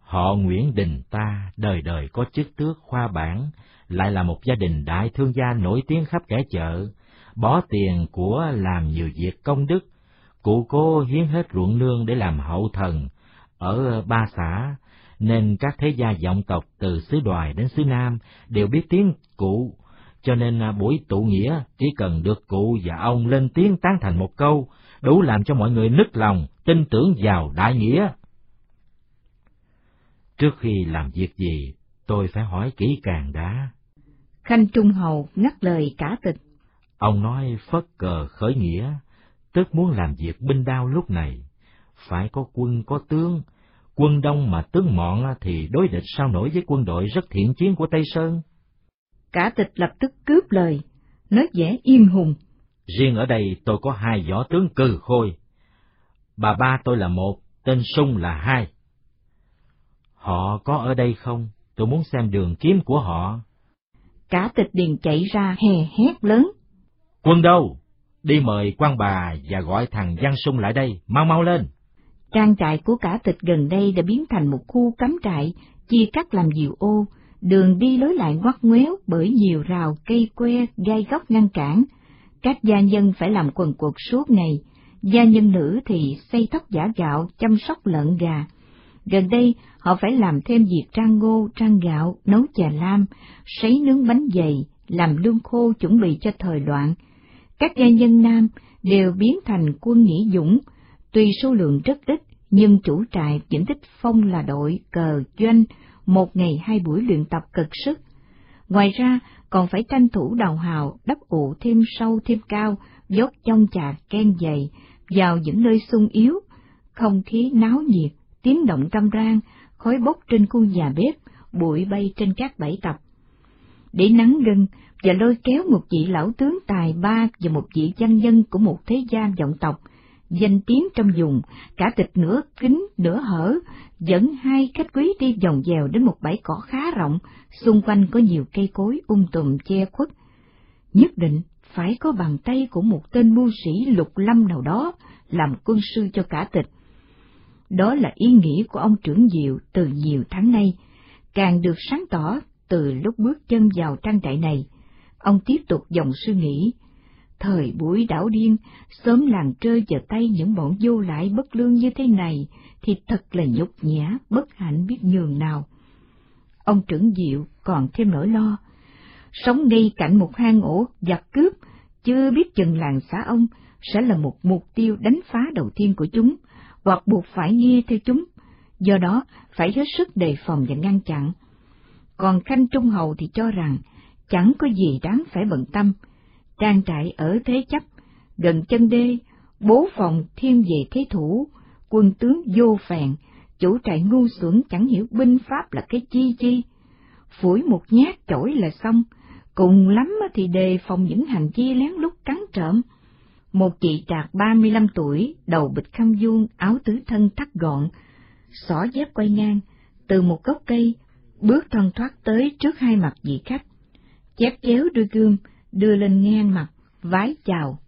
Họ Nguyễn Đình ta đời đời có chức tước khoa bản, lại là một gia đình đại thương gia nổi tiếng khắp cả chợ, bỏ tiền của làm nhiều việc công đức, cụ cô hiến hết ruộng nương để làm hậu thần, ở ba xã, nên các thế gia vọng tộc từ xứ đoài đến xứ Nam đều biết tiếng cụ, cho nên à, buổi tụ nghĩa chỉ cần được cụ và ông lên tiếng tán thành một câu, đủ làm cho mọi người nức lòng, tin tưởng vào đại nghĩa. Trước khi làm việc gì, tôi phải hỏi kỹ càng đã. Khanh Trung Hầu ngắt lời cả tịch. Ông nói phất cờ khởi nghĩa, tức muốn làm việc binh đao lúc này, phải có quân có tướng, quân đông mà tướng mọn thì đối địch sao nổi với quân đội rất thiện chiến của Tây Sơn. Cả tịch lập tức cướp lời, nói vẻ yên hùng. Riêng ở đây tôi có hai võ tướng cừ khôi. Bà ba tôi là một, tên Sung là hai. Họ có ở đây không? Tôi muốn xem đường kiếm của họ. Cả tịch điền chạy ra hè hét lớn. Quân đâu? Đi mời quan bà và gọi thằng Giang Sung lại đây, mau mau lên. Trang trại của cả tịch gần đây đã biến thành một khu cắm trại, chia cắt làm nhiều ô, đường đi lối lại ngoắt ngoéo bởi nhiều rào cây que gai góc ngăn cản. Các gia nhân phải làm quần cuộc suốt ngày, gia nhân nữ thì xây tóc giả gạo, chăm sóc lợn gà. Gần đây, họ phải làm thêm việc trang ngô, trang gạo, nấu chè lam, sấy nướng bánh dày, làm lương khô chuẩn bị cho thời loạn. Các gia nhân nam đều biến thành quân nghĩa dũng, Tuy số lượng rất ít, nhưng chủ trại vẫn thích phong là đội cờ doanh, một ngày hai buổi luyện tập cực sức. Ngoài ra, còn phải tranh thủ đào hào, đắp ụ thêm sâu thêm cao, dốt trong trà ken dày, vào những nơi sung yếu, không khí náo nhiệt, tiếng động trăm rang, khói bốc trên khu nhà bếp, bụi bay trên các bãi tập. Để nắng gân và lôi kéo một vị lão tướng tài ba và một vị danh nhân của một thế gia vọng tộc, danh tiếng trong vùng, cả tịch nửa kính nửa hở, dẫn hai khách quý đi vòng dèo đến một bãi cỏ khá rộng, xung quanh có nhiều cây cối um tùm che khuất. Nhất định phải có bàn tay của một tên mưu sĩ lục lâm nào đó làm quân sư cho cả tịch. Đó là ý nghĩ của ông trưởng diệu từ nhiều tháng nay, càng được sáng tỏ từ lúc bước chân vào trang trại này. Ông tiếp tục dòng suy nghĩ, Thời buổi đảo điên, sớm làng rơi vào tay những bọn vô lại bất lương như thế này, thì thật là nhục nhã, bất hạnh biết nhường nào. Ông trưởng diệu còn thêm nỗi lo. Sống ngay cạnh một hang ổ giặc cướp, chưa biết chừng làng xã ông sẽ là một mục tiêu đánh phá đầu tiên của chúng, hoặc buộc phải nghe theo chúng, do đó phải hết sức đề phòng và ngăn chặn. Còn Khanh Trung Hầu thì cho rằng chẳng có gì đáng phải bận tâm, trang trại ở thế chấp, gần chân đê, bố phòng thiên về thế thủ, quân tướng vô phèn, chủ trại ngu xuẩn chẳng hiểu binh pháp là cái chi chi. Phủi một nhát chổi là xong, cùng lắm thì đề phòng những hành chi lén lút trắng trợm. Một chị trạc ba mươi lăm tuổi, đầu bịch khăn vuông, áo tứ thân thắt gọn, xỏ dép quay ngang, từ một gốc cây, bước thoăn thoát tới trước hai mặt vị khách. Chép chéo đôi gươm, đưa lên ngang mặt, vái chào.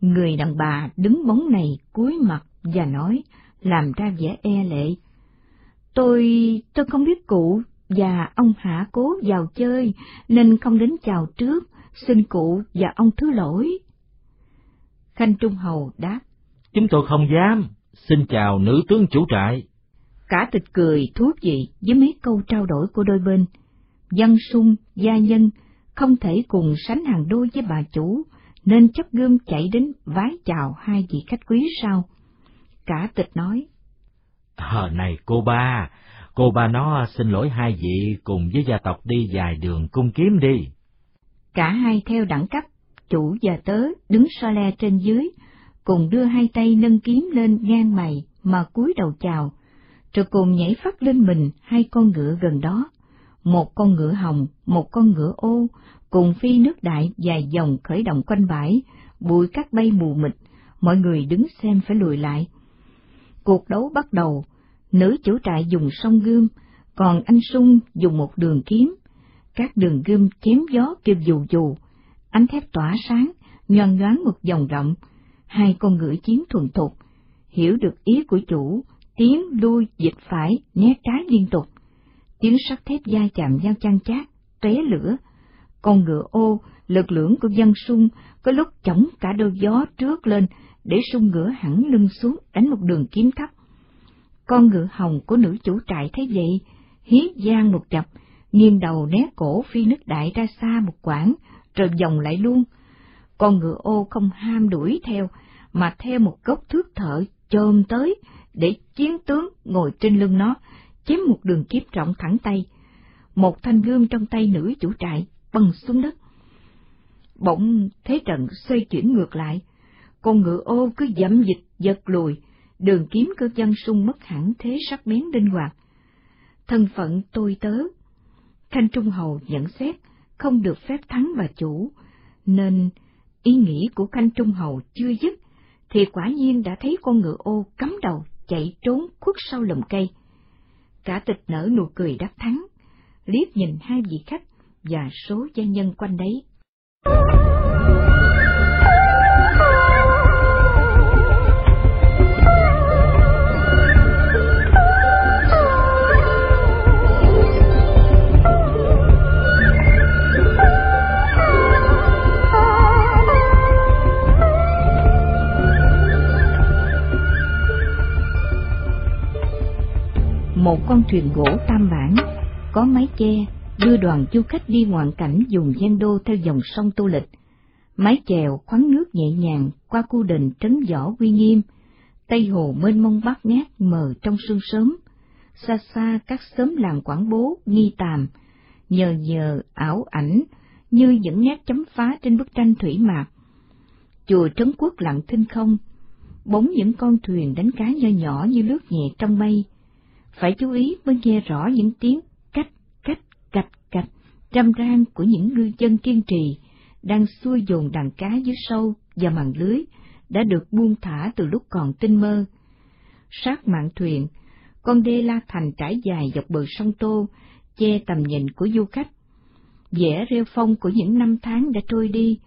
Người đàn bà đứng bóng này cúi mặt và nói, làm ra vẻ e lệ. Tôi, tôi không biết cụ, và ông Hạ cố vào chơi nên không đến chào trước, xin cụ và ông thứ lỗi. Khanh Trung Hầu đáp. Chúng tôi không dám, xin chào nữ tướng chủ trại. Cả tịch cười thú vị với mấy câu trao đổi của đôi bên. Dân sung, gia nhân, không thể cùng sánh hàng đôi với bà chủ, nên chấp gươm chạy đến vái chào hai vị khách quý sau. Cả tịch nói. Hờ này cô ba, cô ba nó xin lỗi hai vị cùng với gia tộc đi dài đường cung kiếm đi. Cả hai theo đẳng cấp, chủ và tớ đứng so le trên dưới, cùng đưa hai tay nâng kiếm lên ngang mày mà cúi đầu chào, rồi cùng nhảy phát lên mình hai con ngựa gần đó, một con ngựa hồng, một con ngựa ô, cùng phi nước đại dài dòng khởi động quanh bãi, bụi cát bay mù mịt, mọi người đứng xem phải lùi lại. Cuộc đấu bắt đầu, nữ chủ trại dùng song gươm, còn anh sung dùng một đường kiếm. Các đường gươm chém gió kêu dù dù, ánh thép tỏa sáng, nhoan nhoáng một dòng rộng, hai con ngựa chiến thuần thục, hiểu được ý của chủ, tiến lui dịch phải, né trái liên tục. Tiếng sắt thép da chạm giao chăn chát, tóe lửa. Con ngựa ô, lực lưỡng của dân sung có lúc chống cả đôi gió trước lên để sung ngựa hẳn lưng xuống đánh một đường kiếm thấp. Con ngựa hồng của nữ chủ trại thấy vậy, hí giang một chập, nghiêng đầu né cổ phi nước đại ra xa một quãng, rồi vòng lại luôn. Con ngựa ô không ham đuổi theo, mà theo một gốc thước thở chôm tới để chiến tướng ngồi trên lưng nó, chém một đường kiếp rộng thẳng tay. Một thanh gươm trong tay nữ chủ trại băng xuống đất. Bỗng thế trận xoay chuyển ngược lại, con ngựa ô cứ dẫm dịch giật lùi, đường kiếm cơ dân sung mất hẳn thế sắc bén đinh hoạt. Thân phận tôi tớ, Khanh Trung Hầu nhận xét không được phép thắng bà chủ, nên ý nghĩ của Khanh Trung Hầu chưa dứt, thì quả nhiên đã thấy con ngựa ô cắm đầu chạy trốn khuất sau lùm cây. Cả tịch nở nụ cười đắc thắng, liếc nhìn hai vị khách và số gia nhân quanh đấy. Một con thuyền gỗ tam bản, có mái che, đưa đoàn du khách đi ngoạn cảnh dùng gian đô theo dòng sông Tô Lịch. Mái chèo khoáng nước nhẹ nhàng qua khu đền trấn võ uy nghiêm, tây hồ mênh mông bát ngát mờ trong sương sớm, xa xa các xóm làng quảng bố nghi tàm, nhờ nhờ ảo ảnh như những nét chấm phá trên bức tranh thủy mạc. Chùa trấn quốc lặng thinh không, bóng những con thuyền đánh cá nho nhỏ như lướt nhẹ trong mây, phải chú ý mới nghe rõ những tiếng cách, cách, cạch, cạch, trăm rang của những ngư dân kiên trì, đang xuôi dồn đàn cá dưới sâu và màn lưới, đã được buông thả từ lúc còn tinh mơ. Sát mạng thuyền, con đê la thành trải dài dọc bờ sông Tô, che tầm nhìn của du khách. vẻ rêu phong của những năm tháng đã trôi đi,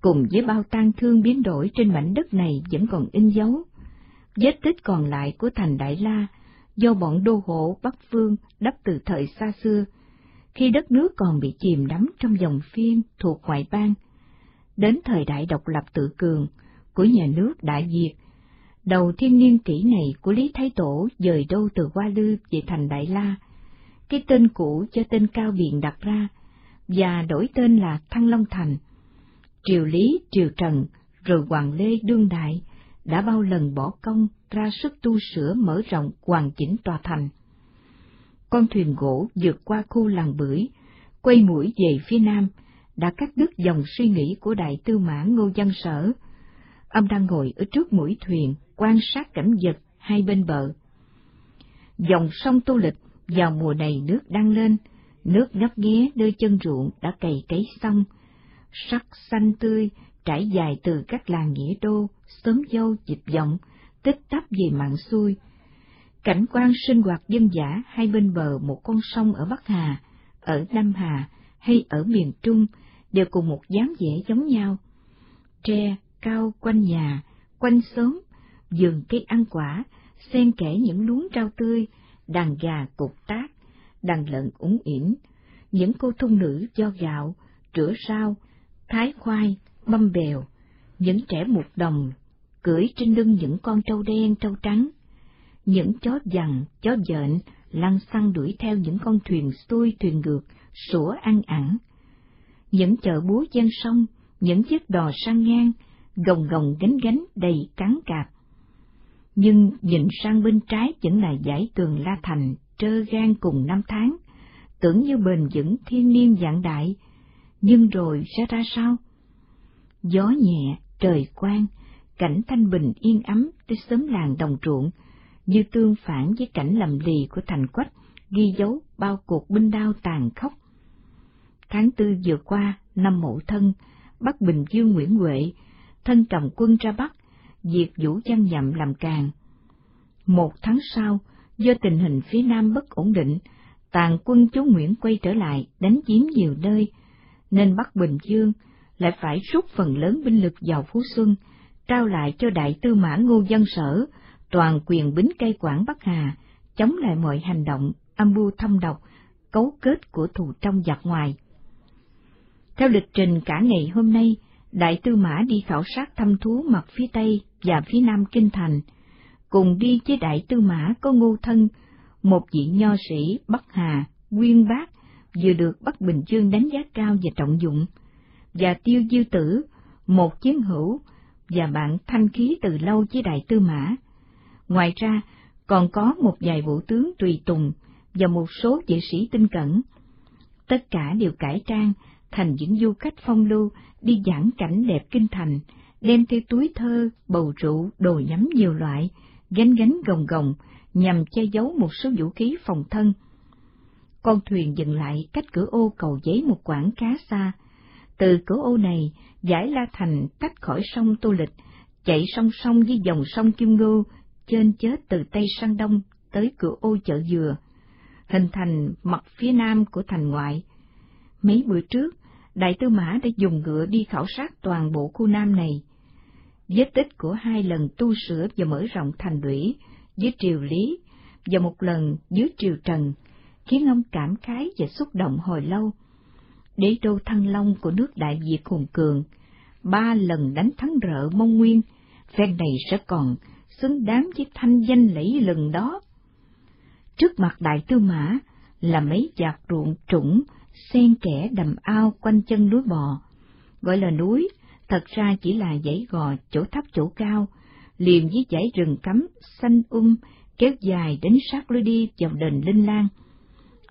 cùng với bao tang thương biến đổi trên mảnh đất này vẫn còn in dấu. Vết tích còn lại của thành Đại La do bọn đô hộ Bắc Phương đắp từ thời xa xưa, khi đất nước còn bị chìm đắm trong dòng phiên thuộc ngoại bang. Đến thời đại độc lập tự cường của nhà nước Đại Việt, đầu thiên niên kỷ này của Lý Thái Tổ dời đâu từ Hoa Lư về thành Đại La, cái tên cũ cho tên Cao Biện đặt ra, và đổi tên là Thăng Long Thành. Triều Lý, Triều Trần, rồi Hoàng Lê đương đại đã bao lần bỏ công ra sức tu sửa mở rộng hoàn chỉnh tòa thành. Con thuyền gỗ vượt qua khu làng bưởi, quay mũi về phía nam, đã cắt đứt dòng suy nghĩ của đại tư mã Ngô Văn Sở. Ông đang ngồi ở trước mũi thuyền, quan sát cảnh vật hai bên bờ. Dòng sông Tô Lịch vào mùa này nước đang lên, nước ngấp nghé nơi chân ruộng đã cày cấy xong, sắc xanh tươi trải dài từ các làng nghĩa đô, sớm dâu, dịch vọng, tích tắp về mạng xuôi. Cảnh quan sinh hoạt dân giả hai bên bờ một con sông ở Bắc Hà, ở Nam Hà hay ở miền Trung đều cùng một dáng vẻ giống nhau. Tre cao quanh nhà, quanh xóm, vườn cây ăn quả, xen kẽ những luống rau tươi, đàn gà cục tác, đàn lợn úng yển, những cô thôn nữ do gạo, rửa rau, thái khoai, băm bèo, những trẻ một đồng, cưỡi trên lưng những con trâu đen trâu trắng, những chó dằn, chó dợn lăn xăng đuổi theo những con thuyền xuôi thuyền ngược, sủa ăn ẳng. Những chợ búa gian sông, những chiếc đò sang ngang, gồng gồng gánh gánh đầy cắn cạp. Nhưng nhìn sang bên trái vẫn là dải tường La Thành trơ gan cùng năm tháng, tưởng như bền vững thiên niên dạng đại, nhưng rồi sẽ ra sao? Gió nhẹ, trời quang, cảnh thanh bình yên ấm tới sớm làng đồng ruộng, như tương phản với cảnh lầm lì của thành quách, ghi dấu bao cuộc binh đao tàn khốc. Tháng tư vừa qua, năm mậu thân, Bắc Bình Dương Nguyễn Huệ, thân cầm quân ra Bắc, diệt Vũ Văn Nhậm làm càng. Một tháng sau, do tình hình phía Nam bất ổn định, tàn quân chú Nguyễn quay trở lại đánh chiếm nhiều nơi, nên Bắc Bình Dương lại phải rút phần lớn binh lực vào Phú Xuân, trao lại cho đại tư mã Ngô Dân Sở toàn quyền bính cây quản Bắc Hà, chống lại mọi hành động âm mưu thâm độc, cấu kết của thù trong giặc ngoài. Theo lịch trình cả ngày hôm nay, Đại Tư Mã đi khảo sát thăm thú mặt phía Tây và phía Nam Kinh Thành, cùng đi với Đại Tư Mã có Ngô Thân, một vị nho sĩ Bắc Hà, Nguyên Bác, vừa được Bắc Bình Dương đánh giá cao và trọng dụng, và Tiêu diêu Tử, một chiến hữu và bạn thanh khí từ lâu với Đại Tư Mã. Ngoài ra, còn có một vài bộ tướng tùy tùng và một số vệ sĩ tinh cẩn. Tất cả đều cải trang thành những du khách phong lưu đi giảng cảnh đẹp kinh thành, đem theo túi thơ, bầu rượu, đồ nhắm nhiều loại, gánh gánh gồng gồng, nhằm che giấu một số vũ khí phòng thân. Con thuyền dừng lại cách cửa ô cầu giấy một quãng khá xa. Từ cửa ô này, giải La Thành tách khỏi sông Tô Lịch, chạy song song với dòng sông Kim Ngưu, trên chết từ Tây sang Đông tới cửa ô chợ dừa, hình thành mặt phía nam của thành ngoại. Mấy bữa trước, Đại Tư Mã đã dùng ngựa đi khảo sát toàn bộ khu Nam này. Vết tích của hai lần tu sửa và mở rộng thành lũy dưới triều Lý và một lần dưới triều Trần, khiến ông cảm khái và xúc động hồi lâu. Đế đô Thăng Long của nước Đại Việt hùng cường, ba lần đánh thắng rợ Mông Nguyên, phen này sẽ còn xứng đáng với thanh danh lẫy lừng đó. Trước mặt Đại Tư Mã là mấy giạc ruộng trũng xen kẽ đầm ao quanh chân núi bò. Gọi là núi, thật ra chỉ là dãy gò chỗ thấp chỗ cao, liền với dãy rừng cấm xanh um kéo dài đến sát lối đi vào đền Linh Lan.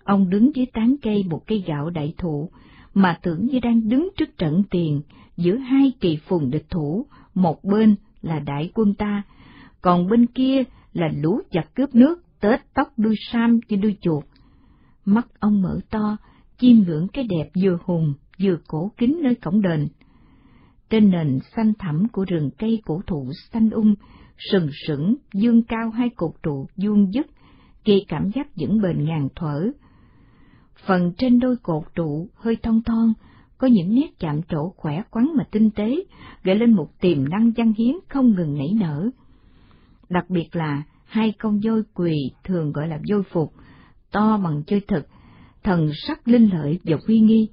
Ông đứng dưới tán cây một cây gạo đại thụ, mà tưởng như đang đứng trước trận tiền giữa hai kỳ phùng địch thủ, một bên là đại quân ta, còn bên kia là lũ giặc cướp nước, tết tóc đuôi sam như đuôi chuột. Mắt ông mở to, chiêm ngưỡng cái đẹp vừa hùng vừa cổ kính nơi cổng đền. Trên nền xanh thẳm của rừng cây cổ thụ xanh um, sừng sững dương cao hai cột trụ vuông dứt, gây cảm giác vững bền ngàn thuở. Phần trên đôi cột trụ hơi thon thon, có những nét chạm trổ khỏe khoắn mà tinh tế, gợi lên một tiềm năng văn hiến không ngừng nảy nở. Đặc biệt là hai con voi quỳ thường gọi là voi phục, to bằng chơi thực, thần sắc linh lợi và uy nghi.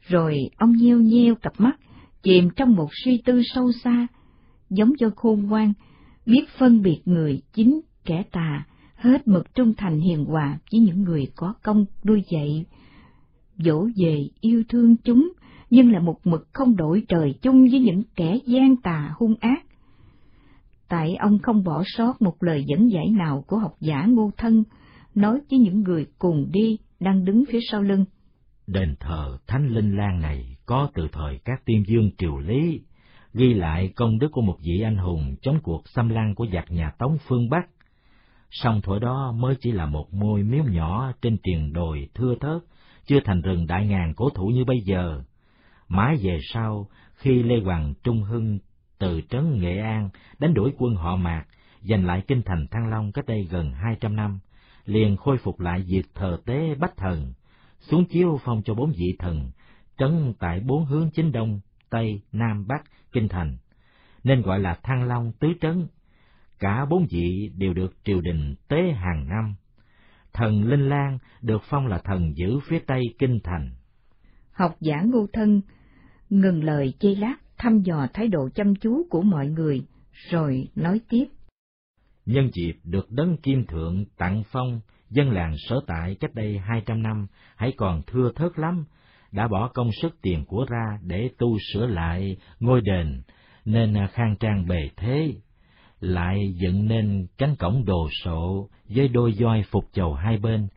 Rồi ông nheo nheo cặp mắt, chìm trong một suy tư sâu xa, giống cho khôn ngoan, biết phân biệt người chính kẻ tà, hết mực trung thành hiền hòa với những người có công nuôi dạy, dỗ về yêu thương chúng, nhưng là một mực không đổi trời chung với những kẻ gian tà hung ác. Tại ông không bỏ sót một lời dẫn giải nào của học giả ngô thân, nói với những người cùng đi đang đứng phía sau lưng. Đền thờ Thánh Linh Lan này có từ thời các tiên dương triều Lý, ghi lại công đức của một vị anh hùng chống cuộc xâm lăng của giặc nhà Tống phương Bắc. Song thuở đó mới chỉ là một môi miếu nhỏ trên triền đồi thưa thớt, chưa thành rừng đại ngàn cổ thụ như bây giờ. Mãi về sau, khi Lê Hoàng Trung Hưng từ trấn Nghệ An đánh đuổi quân họ Mạc, giành lại kinh thành Thăng Long cách đây gần hai trăm năm, liền khôi phục lại việc thờ tế bách thần, xuống chiếu phong cho bốn vị thần, trấn tại bốn hướng chính đông, tây, nam, bắc, kinh thành, nên gọi là Thăng Long tứ trấn. Cả bốn vị đều được triều đình tế hàng năm. thần Linh Lan được phong là thần giữ phía tây kinh thành. Học giả ngô thân ngừng lời chê lát thăm dò thái độ chăm chú của mọi người, rồi nói tiếp. Nhân dịp được đấng kim thượng tặng phong, dân làng sở tại cách đây hai trăm năm hãy còn thưa thớt lắm, đã bỏ công sức tiền của ra để tu sửa lại ngôi đền, nên khang trang bề thế, lại dựng nên cánh cổng đồ sộ với đôi voi phục chầu hai bên,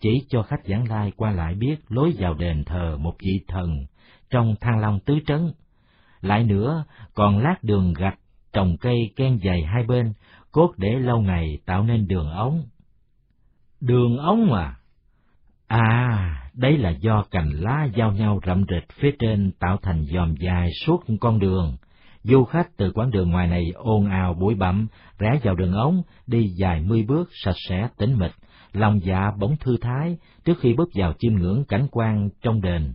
chỉ cho khách giảng lai qua lại biết lối vào đền thờ một vị thần trong thang long tứ trấn. Lại nữa, còn lát đường gạch, trồng cây ken dày hai bên, cốt để lâu ngày tạo nên đường ống. Đường ống à? À, đấy là do cành lá giao nhau rậm rịch phía trên tạo thành dòm dài suốt con đường. Du khách từ quãng đường ngoài này ồn ào bụi bặm, rẽ vào đường ống, đi dài mươi bước sạch sẽ tĩnh mịch, lòng dạ bỗng thư thái trước khi bước vào chiêm ngưỡng cảnh quan trong đền.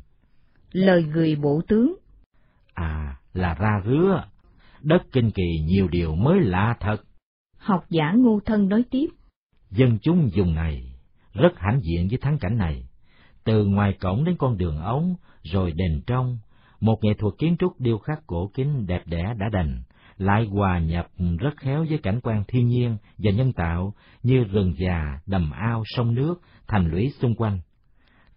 Lời người bộ tướng À, là ra rứa. Đất kinh kỳ nhiều điều mới lạ thật. Học giả ngu thân nói tiếp. Dân chúng dùng này rất hãnh diện với thắng cảnh này. Từ ngoài cổng đến con đường ống, rồi đền trong, một nghệ thuật kiến trúc điêu khắc cổ kính đẹp đẽ đã đành, lại hòa nhập rất khéo với cảnh quan thiên nhiên và nhân tạo như rừng già, đầm ao, sông nước, thành lũy xung quanh.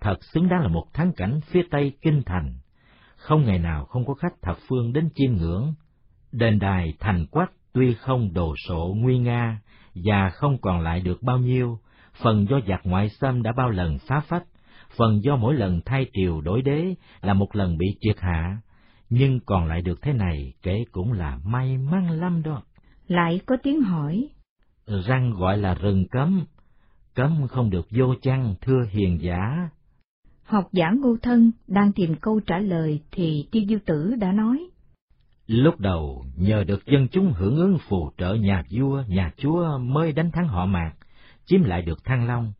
Thật xứng đáng là một thắng cảnh phía tây kinh thành. Không ngày nào không có khách thập phương đến chiêm ngưỡng. Đền đài thành quách tuy không đồ sộ nguy nga và không còn lại được bao nhiêu, phần do giặc ngoại xâm đã bao lần phá phách, phần do mỗi lần thay triều đổi đế là một lần bị triệt hạ, nhưng còn lại được thế này kể cũng là may mắn lắm đó. Lại có tiếng hỏi. Răng gọi là rừng cấm, cấm không được vô chăng thưa hiền giả. Học giả ngô thân đang tìm câu trả lời thì tiêu diêu tử đã nói. Lúc đầu nhờ được dân chúng hưởng ứng phù trợ nhà vua, nhà chúa mới đánh thắng họ mạc, chiếm lại được Thăng Long,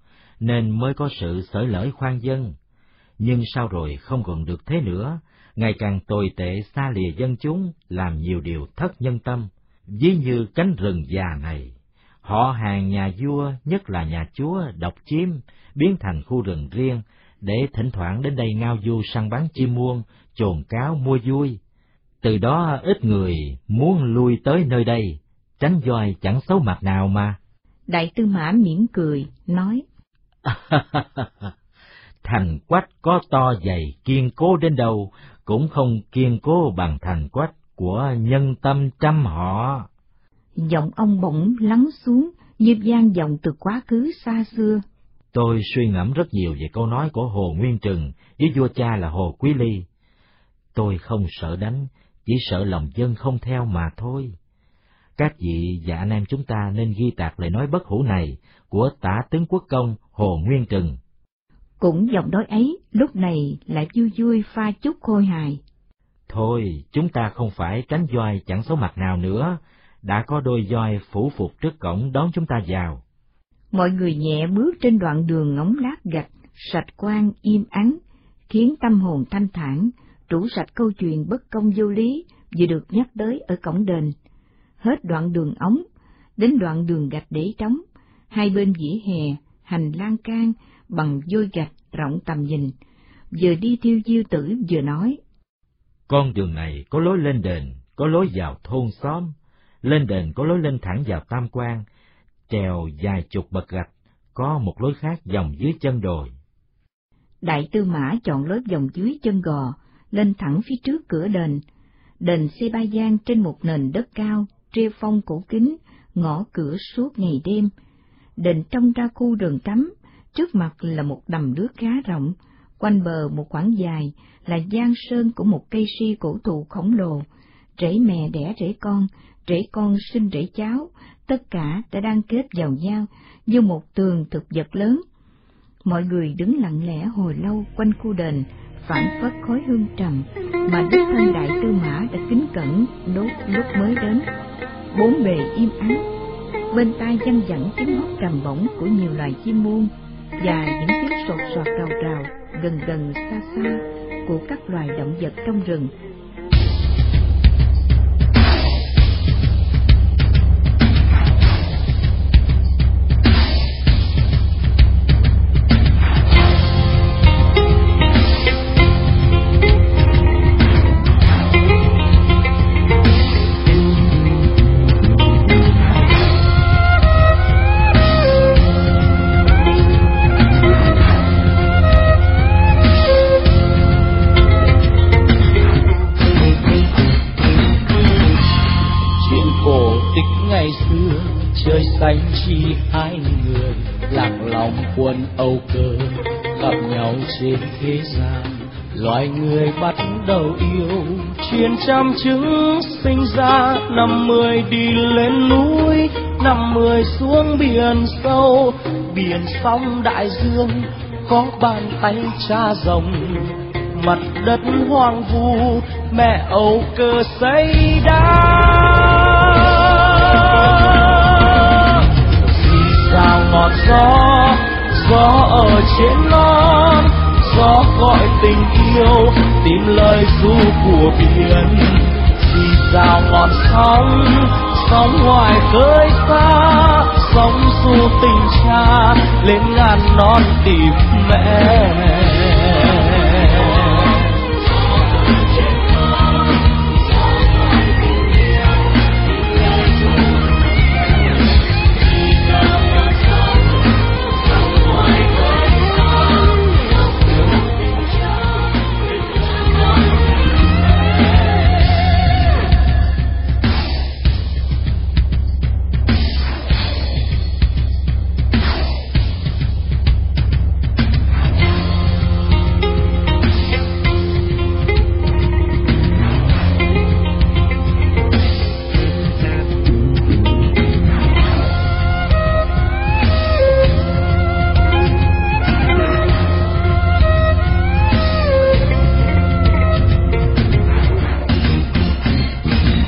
nên mới có sự sởi lởi khoan dân. Nhưng sau rồi không còn được thế nữa, ngày càng tồi tệ xa lìa dân chúng, làm nhiều điều thất nhân tâm, ví như cánh rừng già này. Họ hàng nhà vua, nhất là nhà chúa, độc chiếm, biến thành khu rừng riêng, để thỉnh thoảng đến đây ngao du săn bắn chim muông, chồn cáo mua vui. Từ đó ít người muốn lui tới nơi đây, tránh voi chẳng xấu mặt nào mà. Đại tư mã mỉm cười, nói. thành quách có to dày kiên cố đến đâu, cũng không kiên cố bằng thành quách của nhân tâm trăm họ. Giọng ông bỗng lắng xuống như gian giọng từ quá khứ xa xưa. Tôi suy ngẫm rất nhiều về câu nói của Hồ Nguyên Trừng với vua cha là Hồ Quý Ly. Tôi không sợ đánh, chỉ sợ lòng dân không theo mà thôi. Các vị và anh em chúng ta nên ghi tạc lời nói bất hủ này của tả tướng quốc công Hồ Nguyên Trừng. Cũng giọng nói ấy, lúc này lại vui vui pha chút khôi hài. Thôi, chúng ta không phải tránh voi chẳng xấu mặt nào nữa, đã có đôi voi phủ phục trước cổng đón chúng ta vào. Mọi người nhẹ bước trên đoạn đường ngóng lát gạch, sạch quan im ắng, khiến tâm hồn thanh thản, trũ sạch câu chuyện bất công vô lý vừa được nhắc tới ở cổng đền. Hết đoạn đường ống, đến đoạn đường gạch để trống, hai bên vỉa hè, hành lang can bằng vôi gạch rộng tầm nhìn, vừa đi thiêu diêu tử vừa nói. Con đường này có lối lên đền, có lối vào thôn xóm, lên đền có lối lên thẳng vào tam quan, trèo dài chục bậc gạch, có một lối khác dòng dưới chân đồi. Đại tư mã chọn lối dòng dưới chân gò, lên thẳng phía trước cửa đền. Đền xây ba gian trên một nền đất cao, treo phong cổ kính, ngõ cửa suốt ngày đêm. Đền trong ra khu đường tắm, trước mặt là một đầm nước khá rộng, quanh bờ một khoảng dài là giang sơn của một cây si cổ thụ khổng lồ, rễ mẹ đẻ rễ con, rễ con sinh rễ cháu, tất cả đã đang kết vào nhau như một tường thực vật lớn. Mọi người đứng lặng lẽ hồi lâu quanh khu đền, phản phất khói hương trầm mà đức thân đại tư mã đã kính cẩn đốt lúc mới đến. Bốn bề im ắng, bên tai văng vẳng tiếng hót trầm bổng của nhiều loài chim muôn và những tiếng sột soạt rào rào gần gần xa xa của các loài động vật trong rừng. Người lạc lòng quân âu cơ gặp nhau trên thế gian. Loài người bắt đầu yêu truyền trăm trứng sinh ra. Năm mươi đi lên núi, năm mươi xuống biển sâu. Biển sóng đại dương, có bàn tay cha rồng. Mặt đất hoang vu, mẹ âu cơ xây đá. Gió gió ở trên non, gió gọi tình yêu, tìm lời ru của biển. Vì sao ngọn sóng sóng ngoài khơi xa, sóng du tình cha lên ngàn non tìm mẹ.